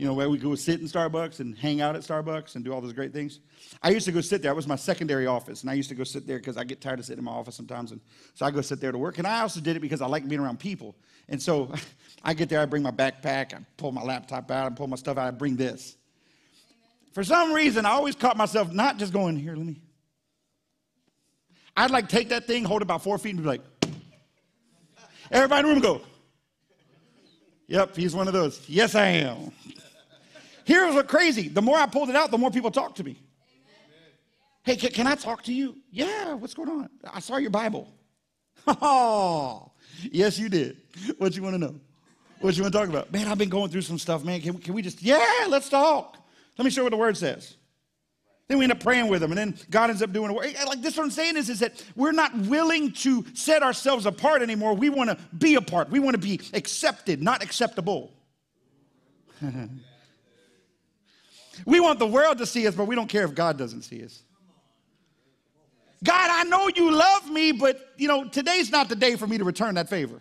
you know, where we go sit in Starbucks and hang out at Starbucks and do all those great things. I used to go sit there. It was my secondary office, and I used to go sit there because I get tired of sitting in my office sometimes, and so I go sit there to work. And I also did it because I like being around people. And so I get there, I bring my backpack, I pull my laptop out, I pull my stuff out, I bring this. For some reason, I always caught myself not just going here. Let me. I'd like take that thing, hold it about four feet, and be like, everybody in the room go. Yep, he's one of those. Yes, I am. Here's what crazy. The more I pulled it out, the more people talked to me. Hey, can, can, I talk to you? Yeah, what's going on? I saw your Bible. Oh, yes, you did. What you want to know? What you want to talk about? Man, I've been going through some stuff, man. Can, can we just, yeah, let's talk. Let me show you what the word says. Then we end up praying with them, and then God ends up doing it. Like this, what I'm saying is, is that we're not willing to set ourselves apart anymore. We want to be apart. We want to be accepted, not acceptable. We want the world to see us, but we don't care if God doesn't see us. God, I know you love me, but you know, today's not the day for me to return that favor.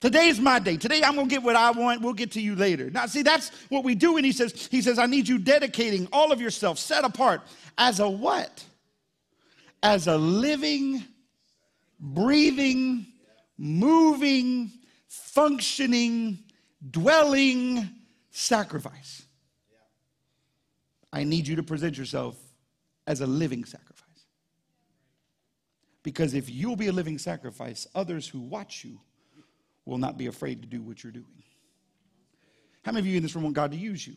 Today's my day. Today I'm gonna get what I want. We'll get to you later. Now, see, that's what we do. And he says, he says, I need you dedicating all of yourself, set apart as a what? As a living, breathing, moving, functioning, dwelling sacrifice. I need you to present yourself as a living sacrifice. Because if you'll be a living sacrifice, others who watch you will not be afraid to do what you're doing. How many of you in this room want God to use you?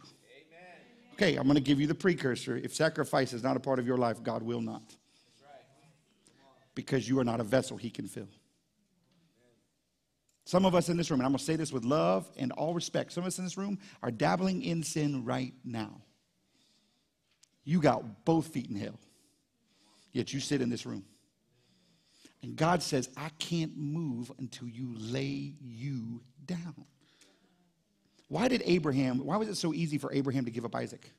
Okay, I'm going to give you the precursor. If sacrifice is not a part of your life, God will not. Because you are not a vessel he can fill. Some of us in this room, and I'm going to say this with love and all respect, some of us in this room are dabbling in sin right now. You got both feet in hell, yet you sit in this room. And God says, I can't move until you lay you down. Why did Abraham, why was it so easy for Abraham to give up Isaac?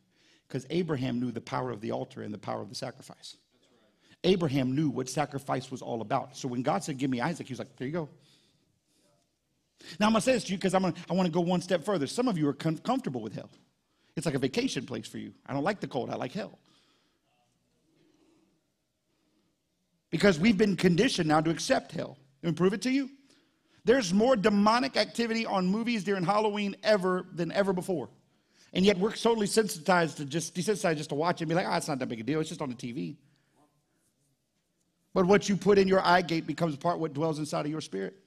Because Abraham knew the power of the altar and the power of the sacrifice. Abraham knew what sacrifice was all about. So when God said, Give me Isaac, he was like, There you go. Now, I'm going to say this to you because I want to go one step further. Some of you are com- comfortable with hell. It's like a vacation place for you. I don't like the cold, I like hell. Because we've been conditioned now to accept hell. Me prove it to you. There's more demonic activity on movies during Halloween ever than ever before. And yet we're totally sensitized to just desensitized just to watch it and be like, ah, oh, it's not that big a deal. It's just on the TV. But what you put in your eye gate becomes part what dwells inside of your spirit.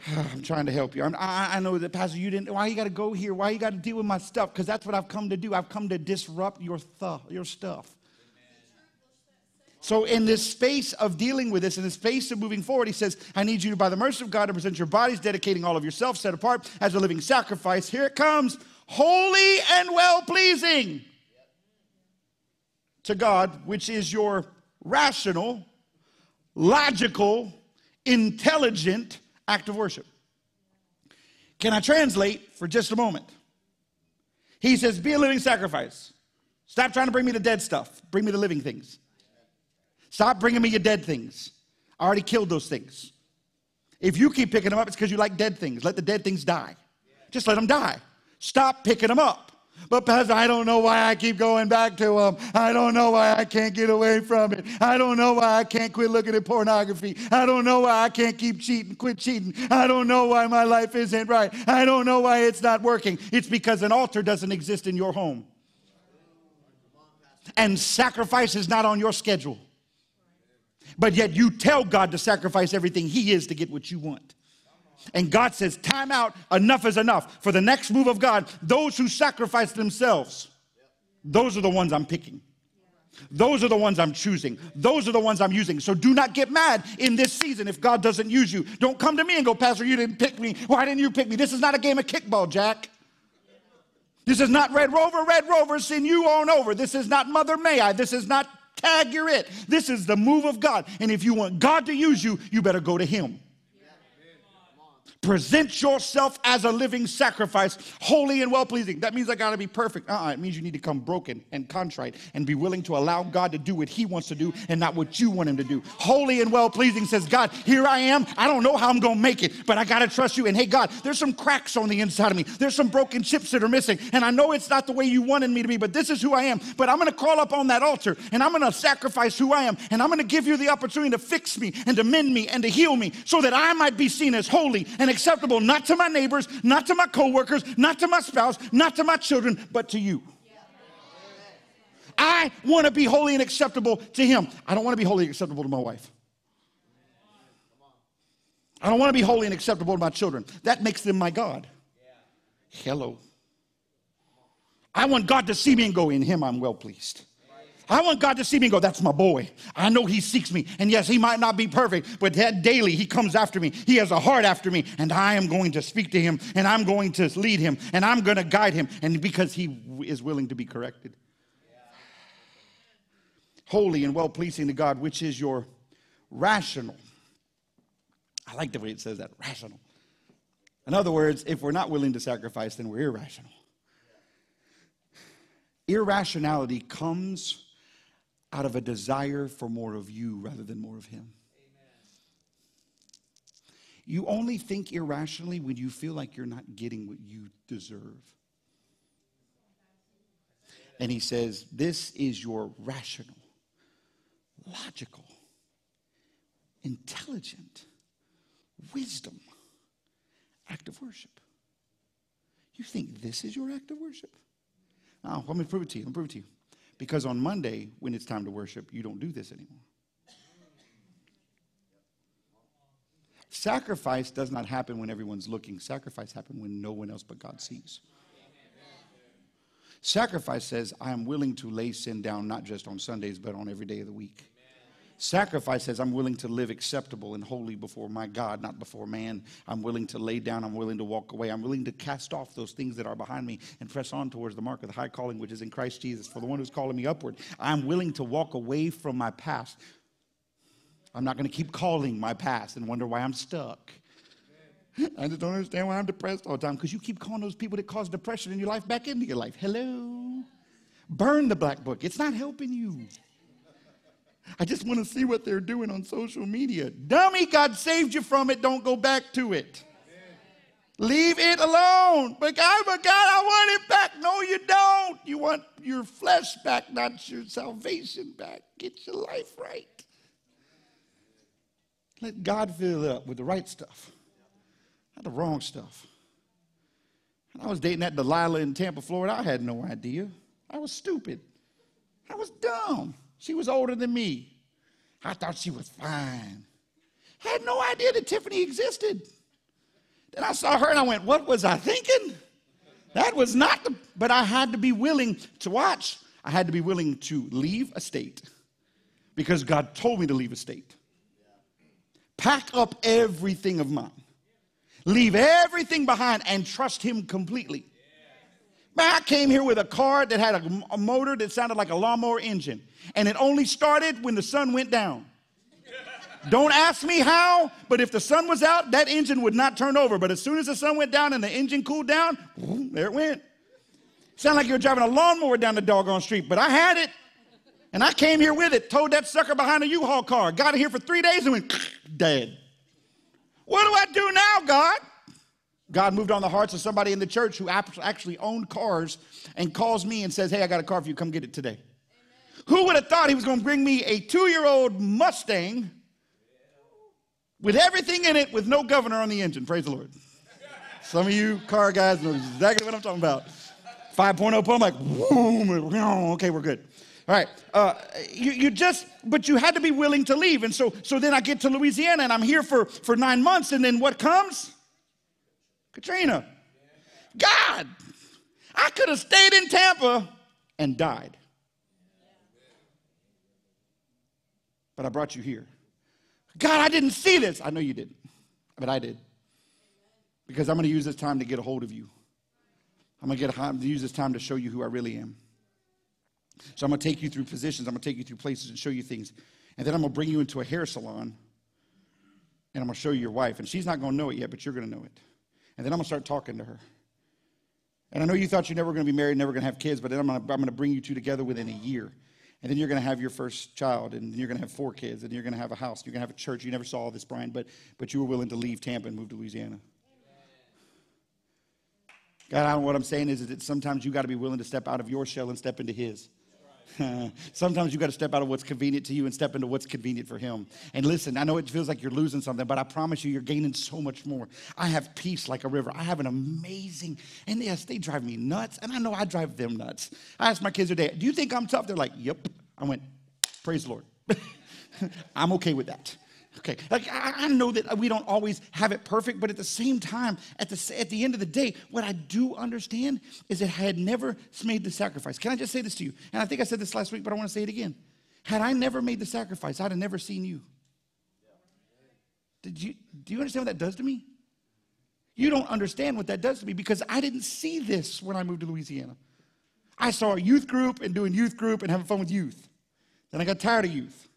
I'm trying to help you. I, I know that, Pastor, you didn't. Why you got to go here? Why you got to deal with my stuff? Because that's what I've come to do. I've come to disrupt your, th- your stuff. So, in this space of dealing with this, in this space of moving forward, he says, I need you, to, by the mercy of God, to present your bodies, dedicating all of yourself, set apart as a living sacrifice. Here it comes holy and well pleasing to God, which is your rational, logical, intelligent act of worship. Can I translate for just a moment? He says, Be a living sacrifice. Stop trying to bring me the dead stuff, bring me the living things. Stop bringing me your dead things. I already killed those things. If you keep picking them up, it's because you like dead things. Let the dead things die. Just let them die. Stop picking them up. But Pastor, I don't know why I keep going back to them. I don't know why I can't get away from it. I don't know why I can't quit looking at pornography. I don't know why I can't keep cheating, quit cheating. I don't know why my life isn't right. I don't know why it's not working. It's because an altar doesn't exist in your home. And sacrifice is not on your schedule. But yet you tell God to sacrifice everything He is to get what you want. And God says, Time out, enough is enough. For the next move of God, those who sacrifice themselves, those are the ones I'm picking. Those are the ones I'm choosing. Those are the ones I'm using. So do not get mad in this season if God doesn't use you. Don't come to me and go, Pastor, you didn't pick me. Why didn't you pick me? This is not a game of kickball, Jack. This is not Red Rover, Red Rover, send you on over. This is not Mother May I. This is not tag, you're it. This is the move of God. And if you want God to use you, you better go to Him. Present yourself as a living sacrifice, holy and well pleasing. That means I got to be perfect. Uh-uh, it means you need to come broken and contrite and be willing to allow God to do what He wants to do and not what you want Him to do. Holy and well pleasing says, God, here I am. I don't know how I'm going to make it, but I got to trust you. And hey, God, there's some cracks on the inside of me. There's some broken chips that are missing. And I know it's not the way you wanted me to be, but this is who I am. But I'm going to crawl up on that altar and I'm going to sacrifice who I am. And I'm going to give you the opportunity to fix me and to mend me and to heal me so that I might be seen as holy and acceptable, not to my neighbors, not to my coworkers, not to my spouse, not to my children, but to you. I want to be holy and acceptable to him. I don't want to be holy and acceptable to my wife. I don't want to be holy and acceptable to my children. That makes them my God. Hello. I want God to see me and go, In him I'm well pleased. I want God to see me and go, that's my boy. I know he seeks me. And yes, he might not be perfect, but daily he comes after me. He has a heart after me. And I am going to speak to him and I'm going to lead him and I'm going to guide him. And because he is willing to be corrected. Holy and well pleasing to God, which is your rational. I like the way it says that rational. In other words, if we're not willing to sacrifice, then we're irrational. Irrationality comes out of a desire for more of you rather than more of Him. You only think irrationally when you feel like you're not getting what you deserve. And he says, This is your rational, logical, intelligent, wisdom act of worship. You think this is your act of worship? Oh, let me prove it to you. Let me prove it to you. Because on Monday, when it's time to worship, you don't do this anymore. Sacrifice does not happen when everyone's looking. Sacrifice happens when no one else but God sees. Sacrifice says, I am willing to lay sin down not just on Sundays, but on every day of the week. Sacrifice says, I'm willing to live acceptable and holy before my God, not before man. I'm willing to lay down. I'm willing to walk away. I'm willing to cast off those things that are behind me and press on towards the mark of the high calling, which is in Christ Jesus, for the one who's calling me upward. I'm willing to walk away from my past. I'm not going to keep calling my past and wonder why I'm stuck. I just don't understand why I'm depressed all the time because you keep calling those people that cause depression in your life back into your life. Hello? Burn the black book. It's not helping you. I just want to see what they're doing on social media. Dummy, God saved you from it. Don't go back to it. Leave it alone. But God, but God, I want it back. No, you don't. You want your flesh back, not your salvation back. Get your life right. Let God fill it up with the right stuff, not the wrong stuff. I was dating that Delilah in Tampa, Florida. I had no idea. I was stupid. I was dumb. She was older than me. I thought she was fine. I had no idea that Tiffany existed. Then I saw her and I went, What was I thinking? That was not the, but I had to be willing to watch. I had to be willing to leave a state because God told me to leave a state. Pack up everything of mine, leave everything behind, and trust Him completely. Man, I came here with a car that had a, a motor that sounded like a lawnmower engine, and it only started when the sun went down. Don't ask me how, but if the sun was out, that engine would not turn over. But as soon as the sun went down and the engine cooled down, there it went. Sound like you were driving a lawnmower down the doggone street, but I had it. And I came here with it, towed that sucker behind a U-Haul car, got it here for three days and went dead. What do I do now, God? God moved on the hearts of somebody in the church who actually owned cars and calls me and says, Hey, I got a car for you. Come get it today. Amen. Who would have thought he was going to bring me a two year old Mustang with everything in it with no governor on the engine? Praise the Lord. Some of you car guys know exactly what I'm talking about. 5.0 put, I'm like, boom, okay, we're good. All right, uh, you, you just, but you had to be willing to leave. And so, so then I get to Louisiana and I'm here for, for nine months. And then what comes? Katrina. God, I could have stayed in Tampa and died. But I brought you here. God, I didn't see this. I know you didn't, but I did. Because I'm going to use this time to get a hold of you. I'm going to get use this time to show you who I really am. So I'm going to take you through positions. I'm going to take you through places and show you things. And then I'm going to bring you into a hair salon and I'm going to show you your wife. And she's not going to know it yet, but you're going to know it. And then I'm going to start talking to her. And I know you thought you're never going to be married, never going to have kids, but then I'm going, to, bring you two together within a year. And then you're going to have your first child, and you're going to have four kids, and you're going to have a house, you're going to have a church. You never saw all this, Brian, but, but you were willing to leave Tampa and move to Louisiana. God, I don't, what I'm saying is, is that sometimes you got to be willing to step out of your shell and step into His. Sometimes you got to step out of what's convenient to you and step into what's convenient for Him. And listen, I know it feels like you're losing something, but I promise you, you're gaining so much more. I have peace like a river. I have an amazing, and yes, they drive me nuts, and I know I drive them nuts. I asked my kids today, Do you think I'm tough? They're like, Yep. I went, Praise the Lord. I'm okay with that. Okay, like I, know that we don't always have it perfect, but at the same time, at the, at the end of the day, what I do understand is that I had never made the sacrifice. Can I just say this to you? And I think I said this last week, but I want to say it again. Had I never made the sacrifice, I'd have never seen you. Did you do you understand what that does to me? You don't understand what that does to me because I didn't see this when I moved to Louisiana. I saw a youth group and doing youth group and having fun with youth. Then I got tired of youth.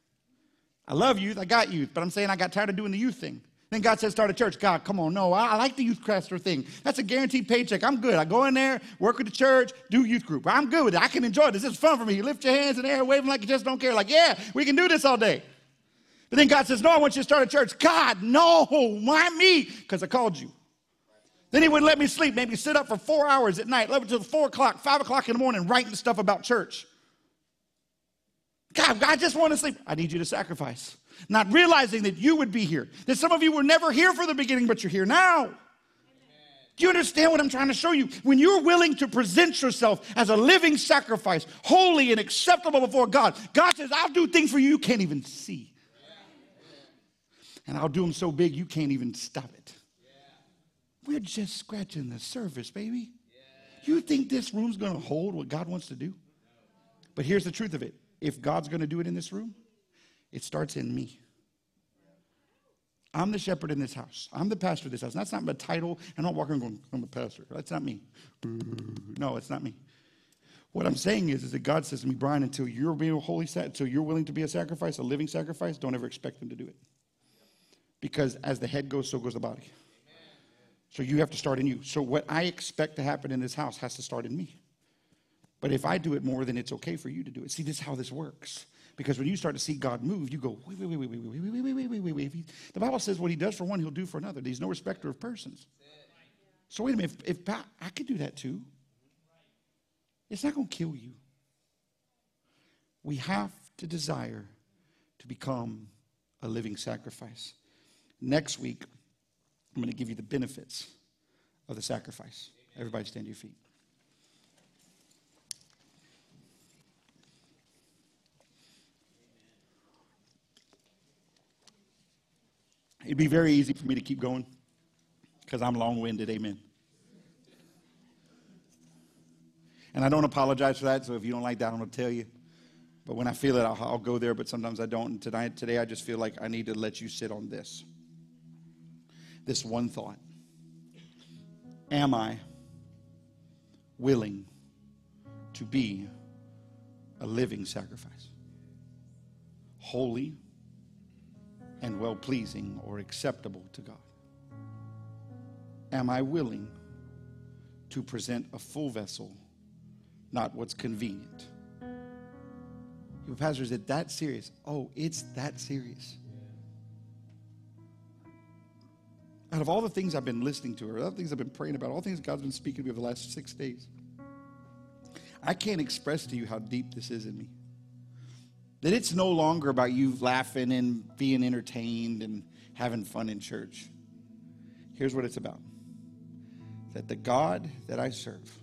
I love youth, I got youth, but I'm saying I got tired of doing the youth thing. Then God said, start a church. God, come on, no, I, I like the youth pastor thing. That's a guaranteed paycheck. I'm good. I go in there, work with the church, do youth group. I'm good with it. I can enjoy this. It's fun for me. You lift your hands in the air, waving like you just don't care. Like, yeah, we can do this all day. But then God says, no, I want you to start a church. God, no, why me? Because I called you. Then he wouldn't let me sleep, made me sit up for four hours at night, 11 till 4 o'clock, 5 o'clock in the morning, writing stuff about church. God, I just want to sleep. I need you to sacrifice. Not realizing that you would be here. That some of you were never here for the beginning, but you're here now. Do you understand what I'm trying to show you? When you're willing to present yourself as a living sacrifice, holy and acceptable before God, God says, I'll do things for you you can't even see. And I'll do them so big you can't even stop it. We're just scratching the surface, baby. You think this room's going to hold what God wants to do? But here's the truth of it if God's going to do it in this room, it starts in me. I'm the shepherd in this house. I'm the pastor of this house. That's not my title. I'm not walking around going, I'm a pastor. That's not me. No, it's not me. What I'm saying is, is that God says to me, Brian, until you're being holy, until you're willing to be a sacrifice, a living sacrifice, don't ever expect them to do it. Because as the head goes, so goes the body. So you have to start in you. So what I expect to happen in this house has to start in me. But if I do it more, then it's okay for you to do it. See, this is how this works. Because when you start to see God move, you go, wait, wait, wait, wait, wait, wait, wait, wait, wait, wait, wait, wait. The Bible says what he does for one, he'll do for another. He's no respecter of persons. So wait a minute, if, if I could do that too, it's not going to kill you. We have to desire to become a living sacrifice. Next week, I'm going to give you the benefits of the sacrifice. Everybody stand to your feet. It'd be very easy for me to keep going because I'm long winded. Amen. And I don't apologize for that. So if you don't like that, I'm going to tell you. But when I feel it, I'll, I'll, go there. But sometimes I don't. And tonight, today, I just feel like I need to let you sit on this. This one thought. Am I willing to be a living sacrifice? Holy and well pleasing or acceptable to God? Am I willing to present a full vessel, not what's convenient? Your pastor, is it that serious? Oh, it's that serious. Out of all the things I've been listening to, or all the things I've been praying about, all the things God's been speaking to me over the last six days, I can't express to you how deep this is in me. That it's no longer about you laughing and being entertained and having fun in church. Here's what it's about that the God that I serve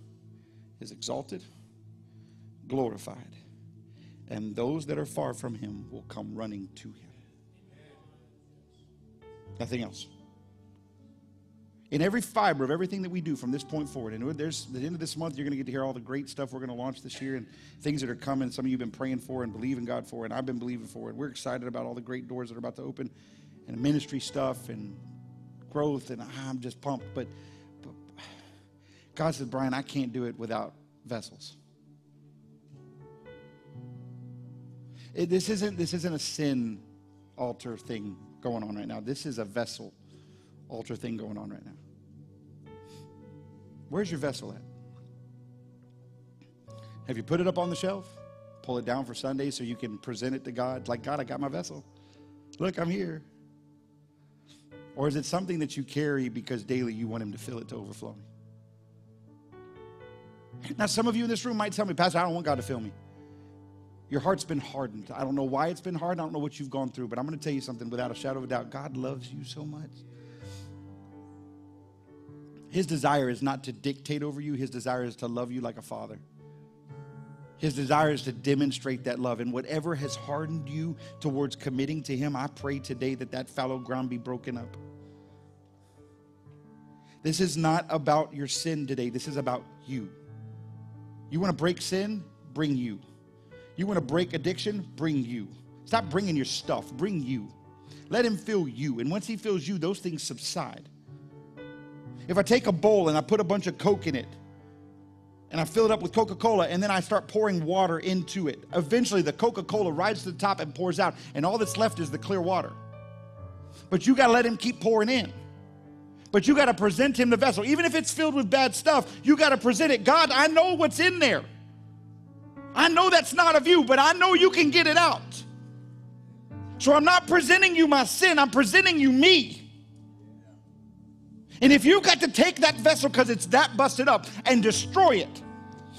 is exalted, glorified, and those that are far from him will come running to him. Nothing else in every fiber of everything that we do from this point forward. And there's the end of this month, you're going to get to hear all the great stuff we're going to launch this year and things that are coming. Some of you have been praying for and believing God for, and I've been believing for it. We're excited about all the great doors that are about to open and ministry stuff and growth, and I'm just pumped. But, but God said, Brian, I can't do it without vessels. It, this isn't this isn't a sin altar thing going on right now. This is a vessel altar thing going on right now. Where's your vessel at? Have you put it up on the shelf? Pull it down for Sunday so you can present it to God. Like, God, I got my vessel. Look, I'm here. Or is it something that you carry because daily you want Him to fill it to overflowing? Now, some of you in this room might tell me, Pastor, I don't want God to fill me. Your heart's been hardened. I don't know why it's been hard. I don't know what you've gone through, but I'm going to tell you something without a shadow of a doubt. God loves you so much. His desire is not to dictate over you, his desire is to love you like a father. His desire is to demonstrate that love. And whatever has hardened you towards committing to Him, I pray today that that fallow ground be broken up. This is not about your sin today. This is about you. You want to break sin? Bring you. You want to break addiction? Bring you. Stop bringing your stuff. Bring you. Let Him fill you. And once He fills you, those things subside. If I take a bowl and I put a bunch of Coke in it, and I fill it up with Coca Cola, and then I start pouring water into it, eventually the Coca Cola rises to the top and pours out, and all that's left is the clear water. But you got to let him keep pouring in. But you got to present him the vessel. Even if it's filled with bad stuff, you got to present it. God, I know what's in there. I know that's not of you, but I know you can get it out. So I'm not presenting you my sin, I'm presenting you me. And if you've got to take that vessel because it's that busted up and destroy it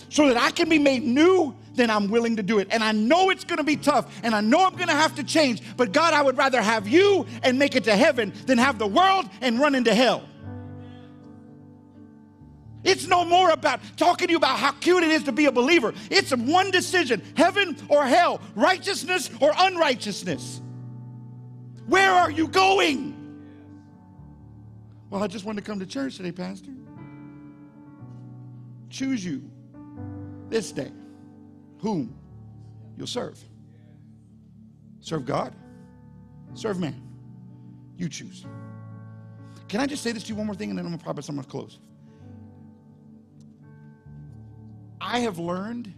so that I can be made new, then I'm willing to do it. And I know it's going to be tough and I know I'm going to have to change. But God, I would rather have you and make it to heaven than have the world and run into hell. It's no more about talking to you about how cute it is to be a believer. It's one decision heaven or hell, righteousness or unrighteousness. Where are you going? Well, I just wanted to come to church today, Pastor. Choose you this day whom you'll serve. Serve God, serve man. You choose. Can I just say this to you one more thing and then I'm gonna promise I'm close. I have learned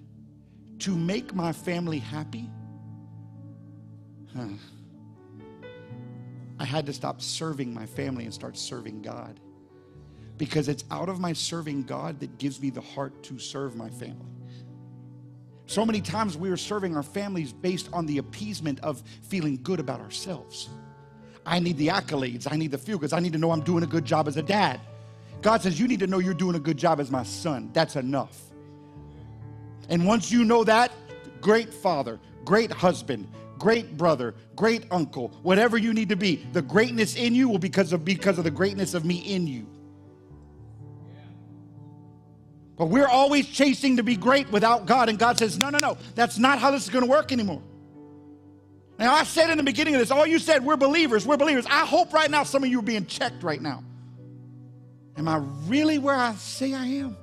to make my family happy. Huh. I had to stop serving my family and start serving God. Because it's out of my serving God that gives me the heart to serve my family. So many times we are serving our families based on the appeasement of feeling good about ourselves. I need the accolades, I need the feel goods, I need to know I'm doing a good job as a dad. God says, You need to know you're doing a good job as my son. That's enough. And once you know that, great father, great husband, great brother, great uncle, whatever you need to be, the greatness in you will because of because of the greatness of me in you. But we're always chasing to be great without God. And God says, no, no, no, that's not how this is going to work anymore. Now, I said in the beginning of this, all you said, we're believers, we're believers. I hope right now some of you are being checked right now. Am I really where I say I am?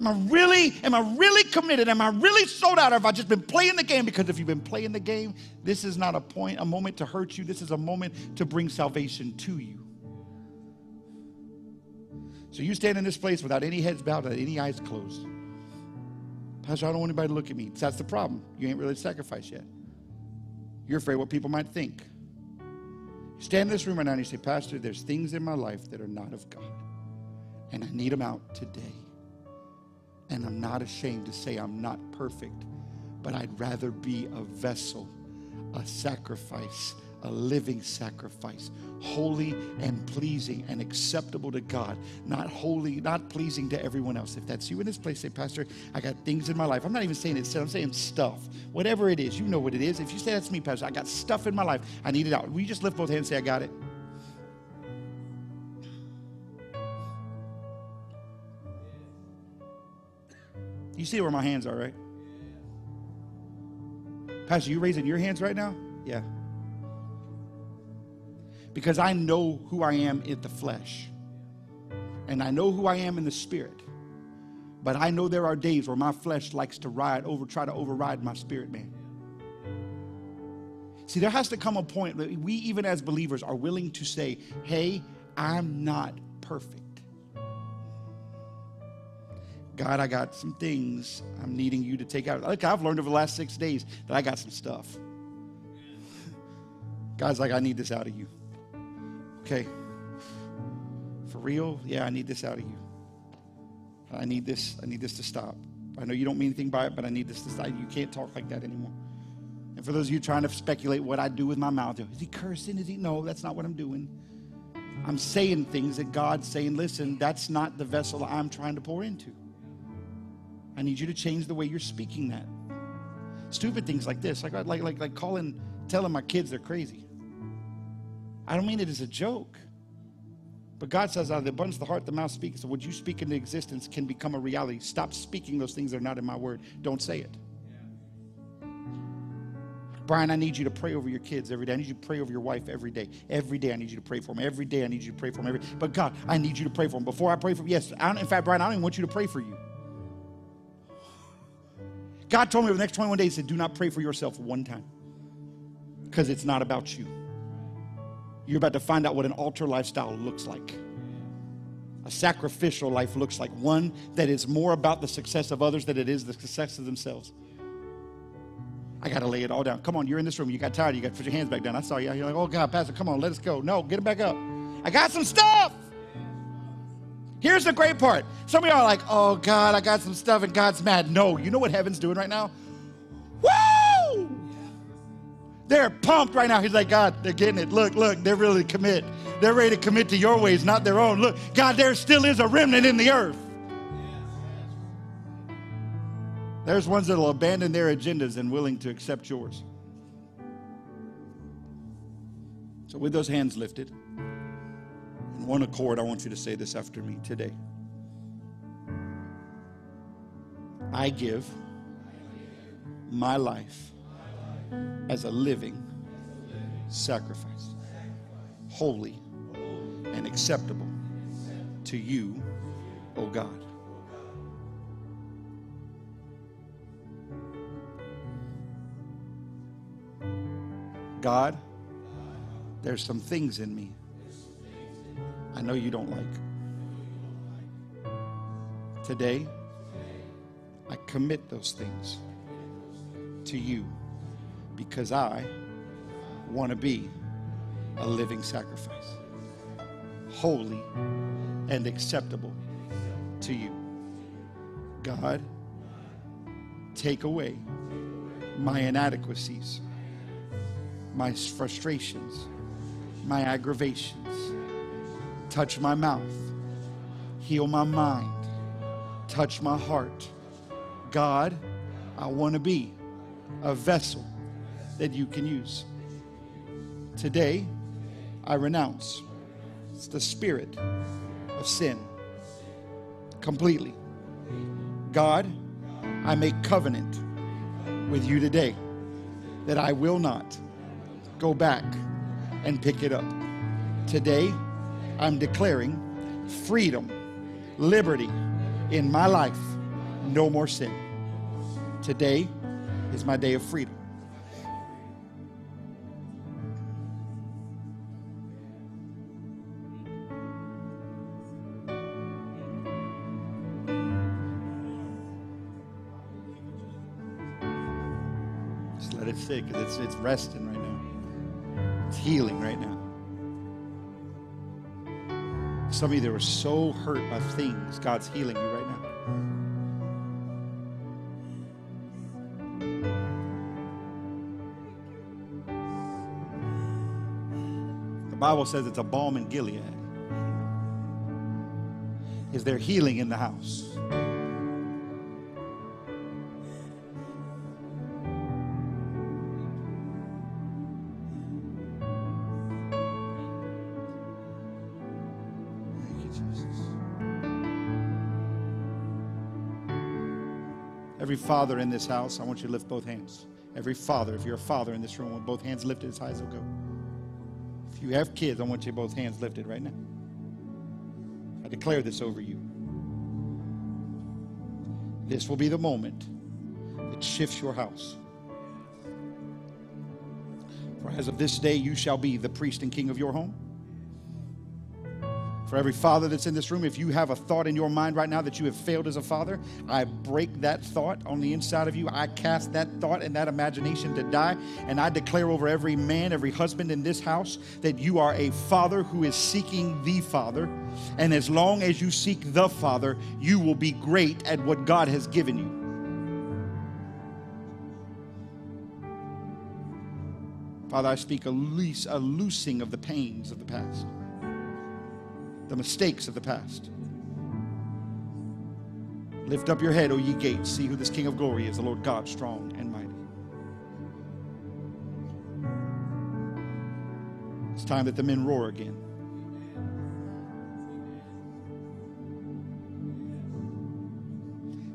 Am I really, am I really committed? Am I really sold out? Or have I just been playing the game? Because if you've been playing the game, this is not a point, a moment to hurt you. This is a moment to bring salvation to you. So you stand in this place without any heads bowed and any eyes closed. Pastor, I don't want anybody to look at me. That's the problem. You ain't really sacrificed yet. You're afraid what people might think. You stand in this room right now and you say, Pastor, there's things in my life that are not of God. And I need them out today. And I'm not ashamed to say I'm not perfect, but I'd rather be a vessel, a sacrifice a living sacrifice, holy and pleasing and acceptable to God, not holy, not pleasing to everyone else. If that's you in this place, say, Pastor, I got things in my life. I'm not even saying it, I'm saying stuff. Whatever it is, you know what it is. If you say that's me, Pastor, I got stuff in my life. I need it out. You just lift both hands and say, I got it? You see where my hands are, right? Pastor, you raising your hands right now? Yeah because I know who I am in the flesh. And I know who I am in the spirit. But I know there are days where my flesh likes to ride over, try to override my spirit man. See, there has to come a point that we, even as believers, are willing to say, hey, I'm not perfect. God, I got some things I'm needing you to take out. Look, I've learned over the last six days that I got some stuff. God's like, I need this out of you. Okay. For real? Yeah, I need this out of you. I need this. I need this to stop. I know you don't mean anything by it, but I need this to stop. You can't talk like that anymore. And for those of you trying to speculate what I do with my mouth, is he cursing? Is he? No, that's not what I'm doing. I'm saying things that God's saying, listen, that's not the vessel I'm trying to pour into. I need you to change the way you're speaking that. Stupid things like this, like like like like calling, telling my kids they're crazy. I don't mean it as a joke. But God says, out of the abundance of the heart, the mouth speaks. So what you speak into existence can become a reality. Stop speaking those things that are not in my word. Don't say it. Brian, I need you to pray over your kids every day. I need you to pray over your wife every day. Every day, I need you to pray for them. Every day, I need you to pray for them. Every, but God, I need you to pray for them. Before I pray for them, yes, in fact, Brian, I don't even want you to pray for you. God told me over the next 21 days, He said, do not pray for yourself one time because it's not about you. You're about to find out what an altar lifestyle looks like. A sacrificial life looks like one that is more about the success of others than it is the success of themselves. I got to lay it all down. Come on, you're in this room. You got tired. You got to put your hands back down. I saw you. You're like, oh, God, Pastor, come on, let us go. No, get it back up. I got some stuff. Here's the great part. Some of y'all are like, oh, God, I got some stuff and God's mad. No, you know what heaven's doing right now? Woo! They're pumped right now. He's like, God, they're getting it. Look, look, they're really commit. They're ready to commit to your ways, not their own. Look, God, there still is a remnant in the earth. There's ones that will abandon their agendas and willing to accept yours. So, with those hands lifted, in one accord, I want you to say this after me today. I give my life as a living sacrifice, holy and acceptable to you, O God. God, there's some things in me I know you don't like. Today, I commit those things to you because I want to be a living sacrifice, holy and acceptable to you. God, take away my inadequacies, my frustrations, my aggravations, touch my mouth, heal my mind, touch my heart. God, I want to be a vessel that you can use. Today, I renounce the spirit of sin completely. God, I make covenant with you today that I will not go back and pick it up. Today, I'm declaring freedom, liberty in my life, no more sin. Today is my day of freedom. Just let it sit because it's, it's resting right now. It's healing right now. Some of you that were so hurt by things, God's healing you right now. The Bible says it's a balm in Gilead. Is there healing in the house? Father in this house, I want you to lift both hands. Every father, if you're a father in this room, with both hands lifted as high as they'll go. If you have kids, I want you both hands lifted right now. I declare this over you. This will be the moment that shifts your house. For as of this day, you shall be the priest and king of your home. For every father that's in this room, if you have a thought in your mind right now that you have failed as a father, I break that thought on the inside of you. I cast that thought and that imagination to die. And I declare over every man, every husband in this house, that you are a father who is seeking the Father. And as long as you seek the Father, you will be great at what God has given you. Father, I speak a, loose, a loosing of the pains of the past the mistakes of the past. Lift up your head, O ye gates. See who this King of glory is, the Lord God, strong and mighty. It's time that the men roar again.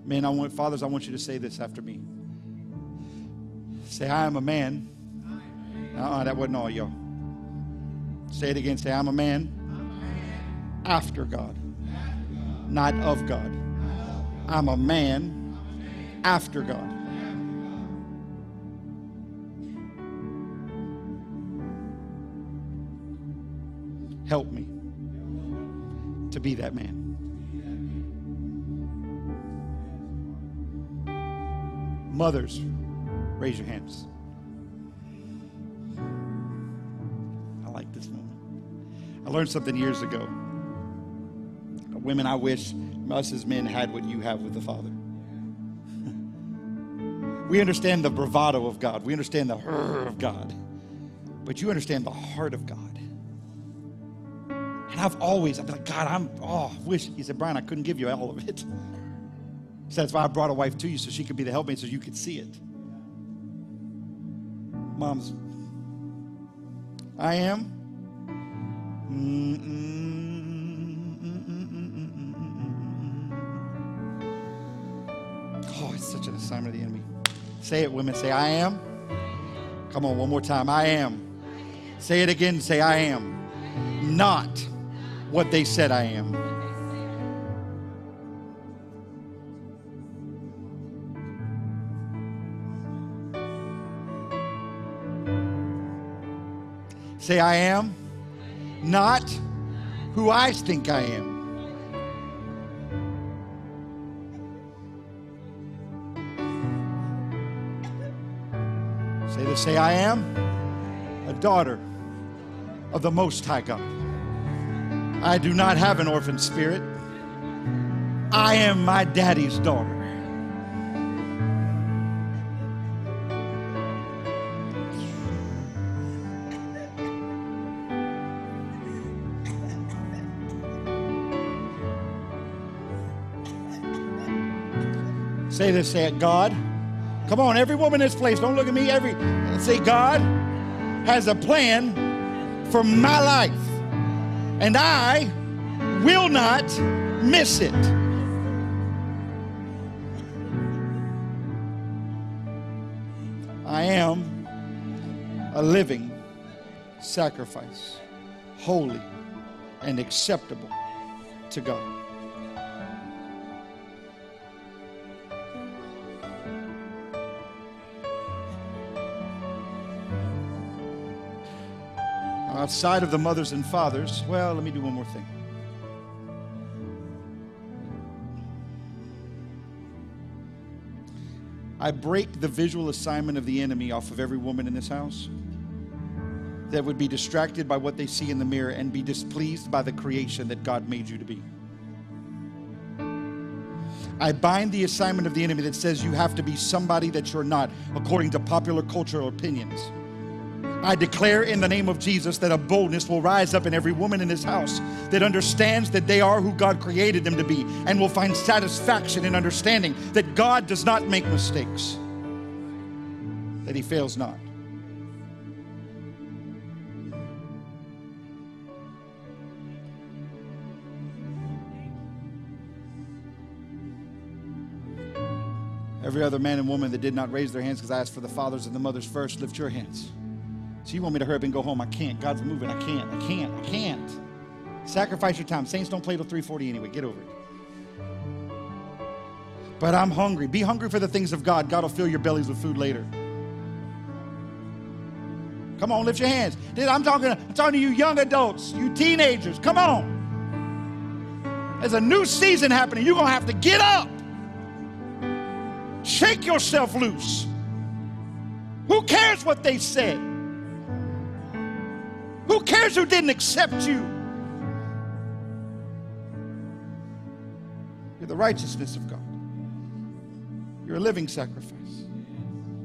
Men, I want, fathers, I want you to say this after me. Say, I am a man. Uh-uh, that wasn't all y'all. Say it again. Say, I'm a man after God, not of God. I'm a man after God. Help me to be that man. Mothers, raise your hands. I like this moment. I learned something years ago. Women, I wish us as men had what you have with the Father. we understand the bravado of God, we understand the her of God, but you understand the heart of God. And I've always, I've been like, God, I'm, oh, I wish. He said, Brian, I couldn't give you all of it. So that's why I brought a wife to you so she could be the helpmate so you could see it. Moms, I am. Oh, it's such an assignment of the enemy. Say it, women. Say, I am. Come on, one more time. I am. Say it again. Say, I am. Not what they said I am. Say, I am not who I think I am. Say, I am a daughter of the Most High God. I do not have an orphan spirit. I am my daddy's daughter. Say this, say it, God. Come on, every woman in this place, don't look at me. Every say, God has a plan for my life, and I will not miss it. I am a living sacrifice, holy and acceptable to God. Outside of the mothers and fathers, well, let me do one more thing. I break the visual assignment of the enemy off of every woman in this house that would be distracted by what they see in the mirror and be displeased by the creation that God made you to be. I bind the assignment of the enemy that says you have to be somebody that you're not according to popular cultural opinions. I declare in the name of Jesus that a boldness will rise up in every woman in this house that understands that they are who God created them to be and will find satisfaction in understanding that God does not make mistakes, that He fails not. Every other man and woman that did not raise their hands because I asked for the fathers and the mothers first, lift your hands. So you want me to hurry up and go home? I can't. God's moving. I can't. I can't. I can't. Sacrifice your time. Saints don't play till 340 anyway. Get over it. But I'm hungry. Be hungry for the things of God. God will fill your bellies with food later. Come on, lift your hands. I'm talking, I'm talking to you young adults, you teenagers. Come on. There's a new season happening. You're going to have to get up. Shake yourself loose. Who cares what they said? Who cares who didn't accept you? You're the righteousness of God. You're a living sacrifice.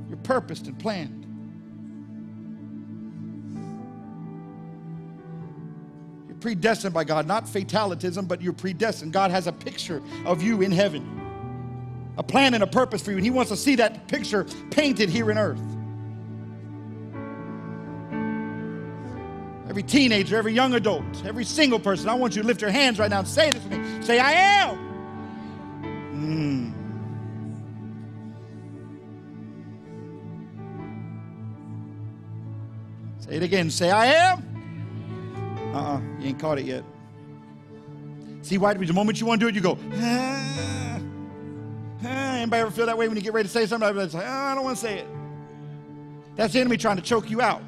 You're purposed and planned. You're predestined by God, not fatalism, but you're predestined. God has a picture of you in heaven a plan and a purpose for you, and He wants to see that picture painted here in earth. Every teenager, every young adult, every single person, I want you to lift your hands right now and say this to me. Say, I am. Mm. Say it again. Say, I am. Uh uh-uh, uh You ain't caught it yet. See why? The moment you want to do it, you go, ah. Anybody ever feel that way when you get ready to say something? Like, oh, I don't want to say it. That's the enemy trying to choke you out.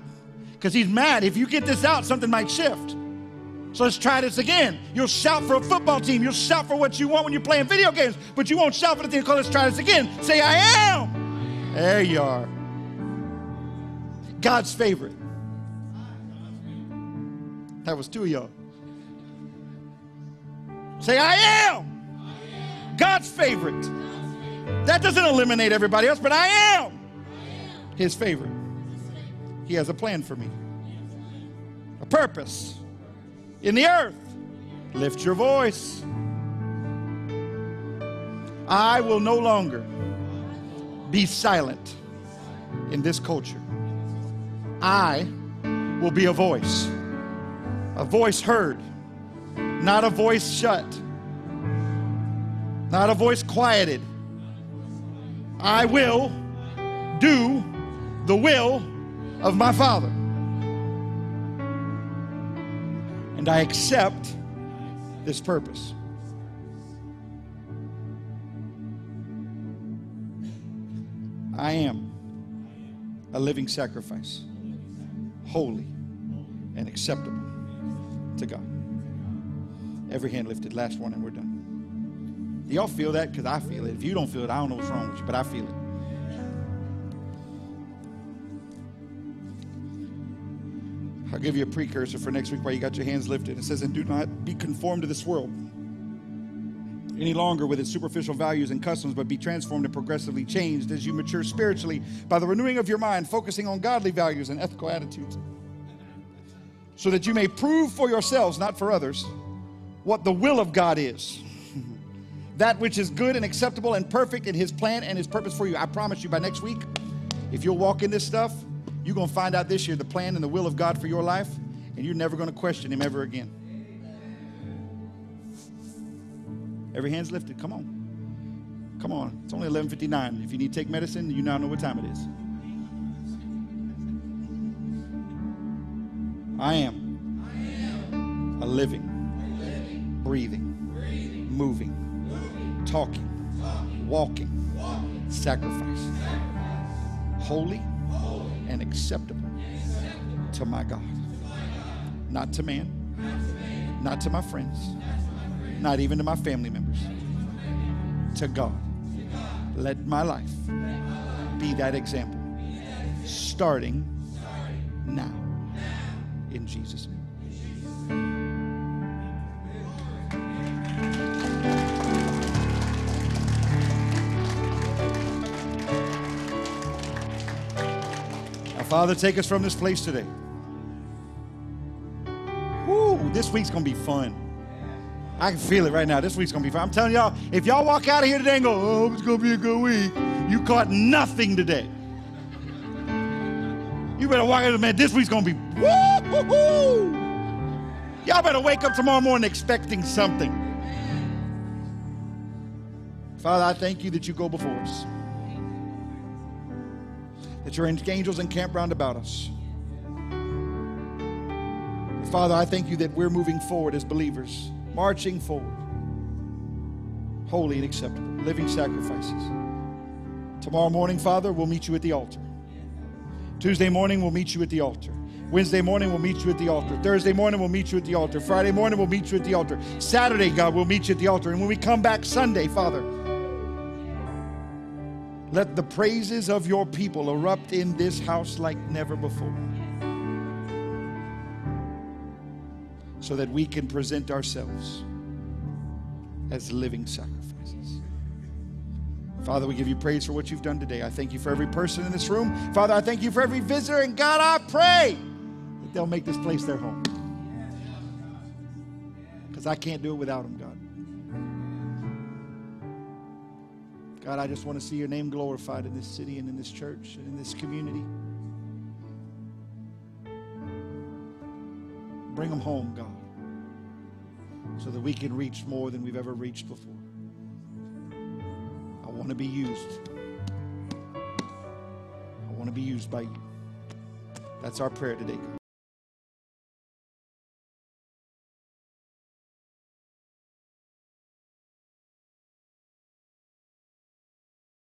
Because he's mad. If you get this out, something might shift. So let's try this again. You'll shout for a football team. You'll shout for what you want when you're playing video games, but you won't shout for the thing called let's try this again. Say, I am. There you are. God's favorite. That was two of y'all. Say, I am. God's favorite. That doesn't eliminate everybody else, but I am his favorite. He has a plan for me, a purpose in the earth. Lift your voice. I will no longer be silent in this culture. I will be a voice, a voice heard, not a voice shut, not a voice quieted I will do the will of my Father. And I accept this purpose. I am a living sacrifice, holy and acceptable to God. Every hand lifted, last one, and we're done. Y'all feel that? Because I feel it. If you don't feel it, I don't know what's wrong with you, but I feel it. I'll give you a precursor for next week while you got your hands lifted. It says, And do not be conformed to this world any longer with its superficial values and customs, but be transformed and progressively changed as you mature spiritually by the renewing of your mind, focusing on godly values and ethical attitudes, so that you may prove for yourselves, not for others, what the will of God is that which is good and acceptable and perfect in his plan and his purpose for you. I promise you by next week, if you'll walk in this stuff, you're going to find out this year the plan and the will of God for your life, and you're never going to question him ever again. Every hand's lifted. Come on. Come on. It's only 11:59. If you need to take medicine, you now know what time it is. I am a living, breathing, moving, talking, walking sacrifice, holy and acceptable to my God. Not to man, not to my friends, not even to my family members, to God. Let my life be that example, starting now. In Jesus' name. Father, take us from this place today. Woo, this week's going to be fun. I can feel it right now. This week's going to be fun. I'm telling y'all, if y'all walk out of here today and go, oh, it's going to be a good week, you caught nothing today. You better walk out, of man, this week's going to be woo Y'all better wake up tomorrow morning expecting something. Father, I thank you that you go before us, that your angels encamp round about us. Father, I thank you that we're moving forward as believers, marching forward, holy and acceptable, living sacrifices. Tomorrow morning, Father, we'll meet you at the altar. Tuesday morning, we'll meet you at the altar. Wednesday morning, we'll meet you at the altar. Thursday morning, we'll meet you at the altar. Friday morning, we'll meet you at the altar. Saturday, God, we'll meet you at the altar. And when we come back Sunday, Father, let the praises of your people erupt in this house like never before. So that we can present ourselves as living sacrifices. Father, we give you praise for what you've done today. I thank you for every person in this room. Father, I thank you for every visitor. And God, I pray that they'll make this place their home. Because I can't do it without them, God. God, I just want to see your name glorified in this city and in this church and in this community. Bring them home, God, so that we can reach more than we've ever reached before. I want to be used. I want to be used by you. That's our prayer today, God.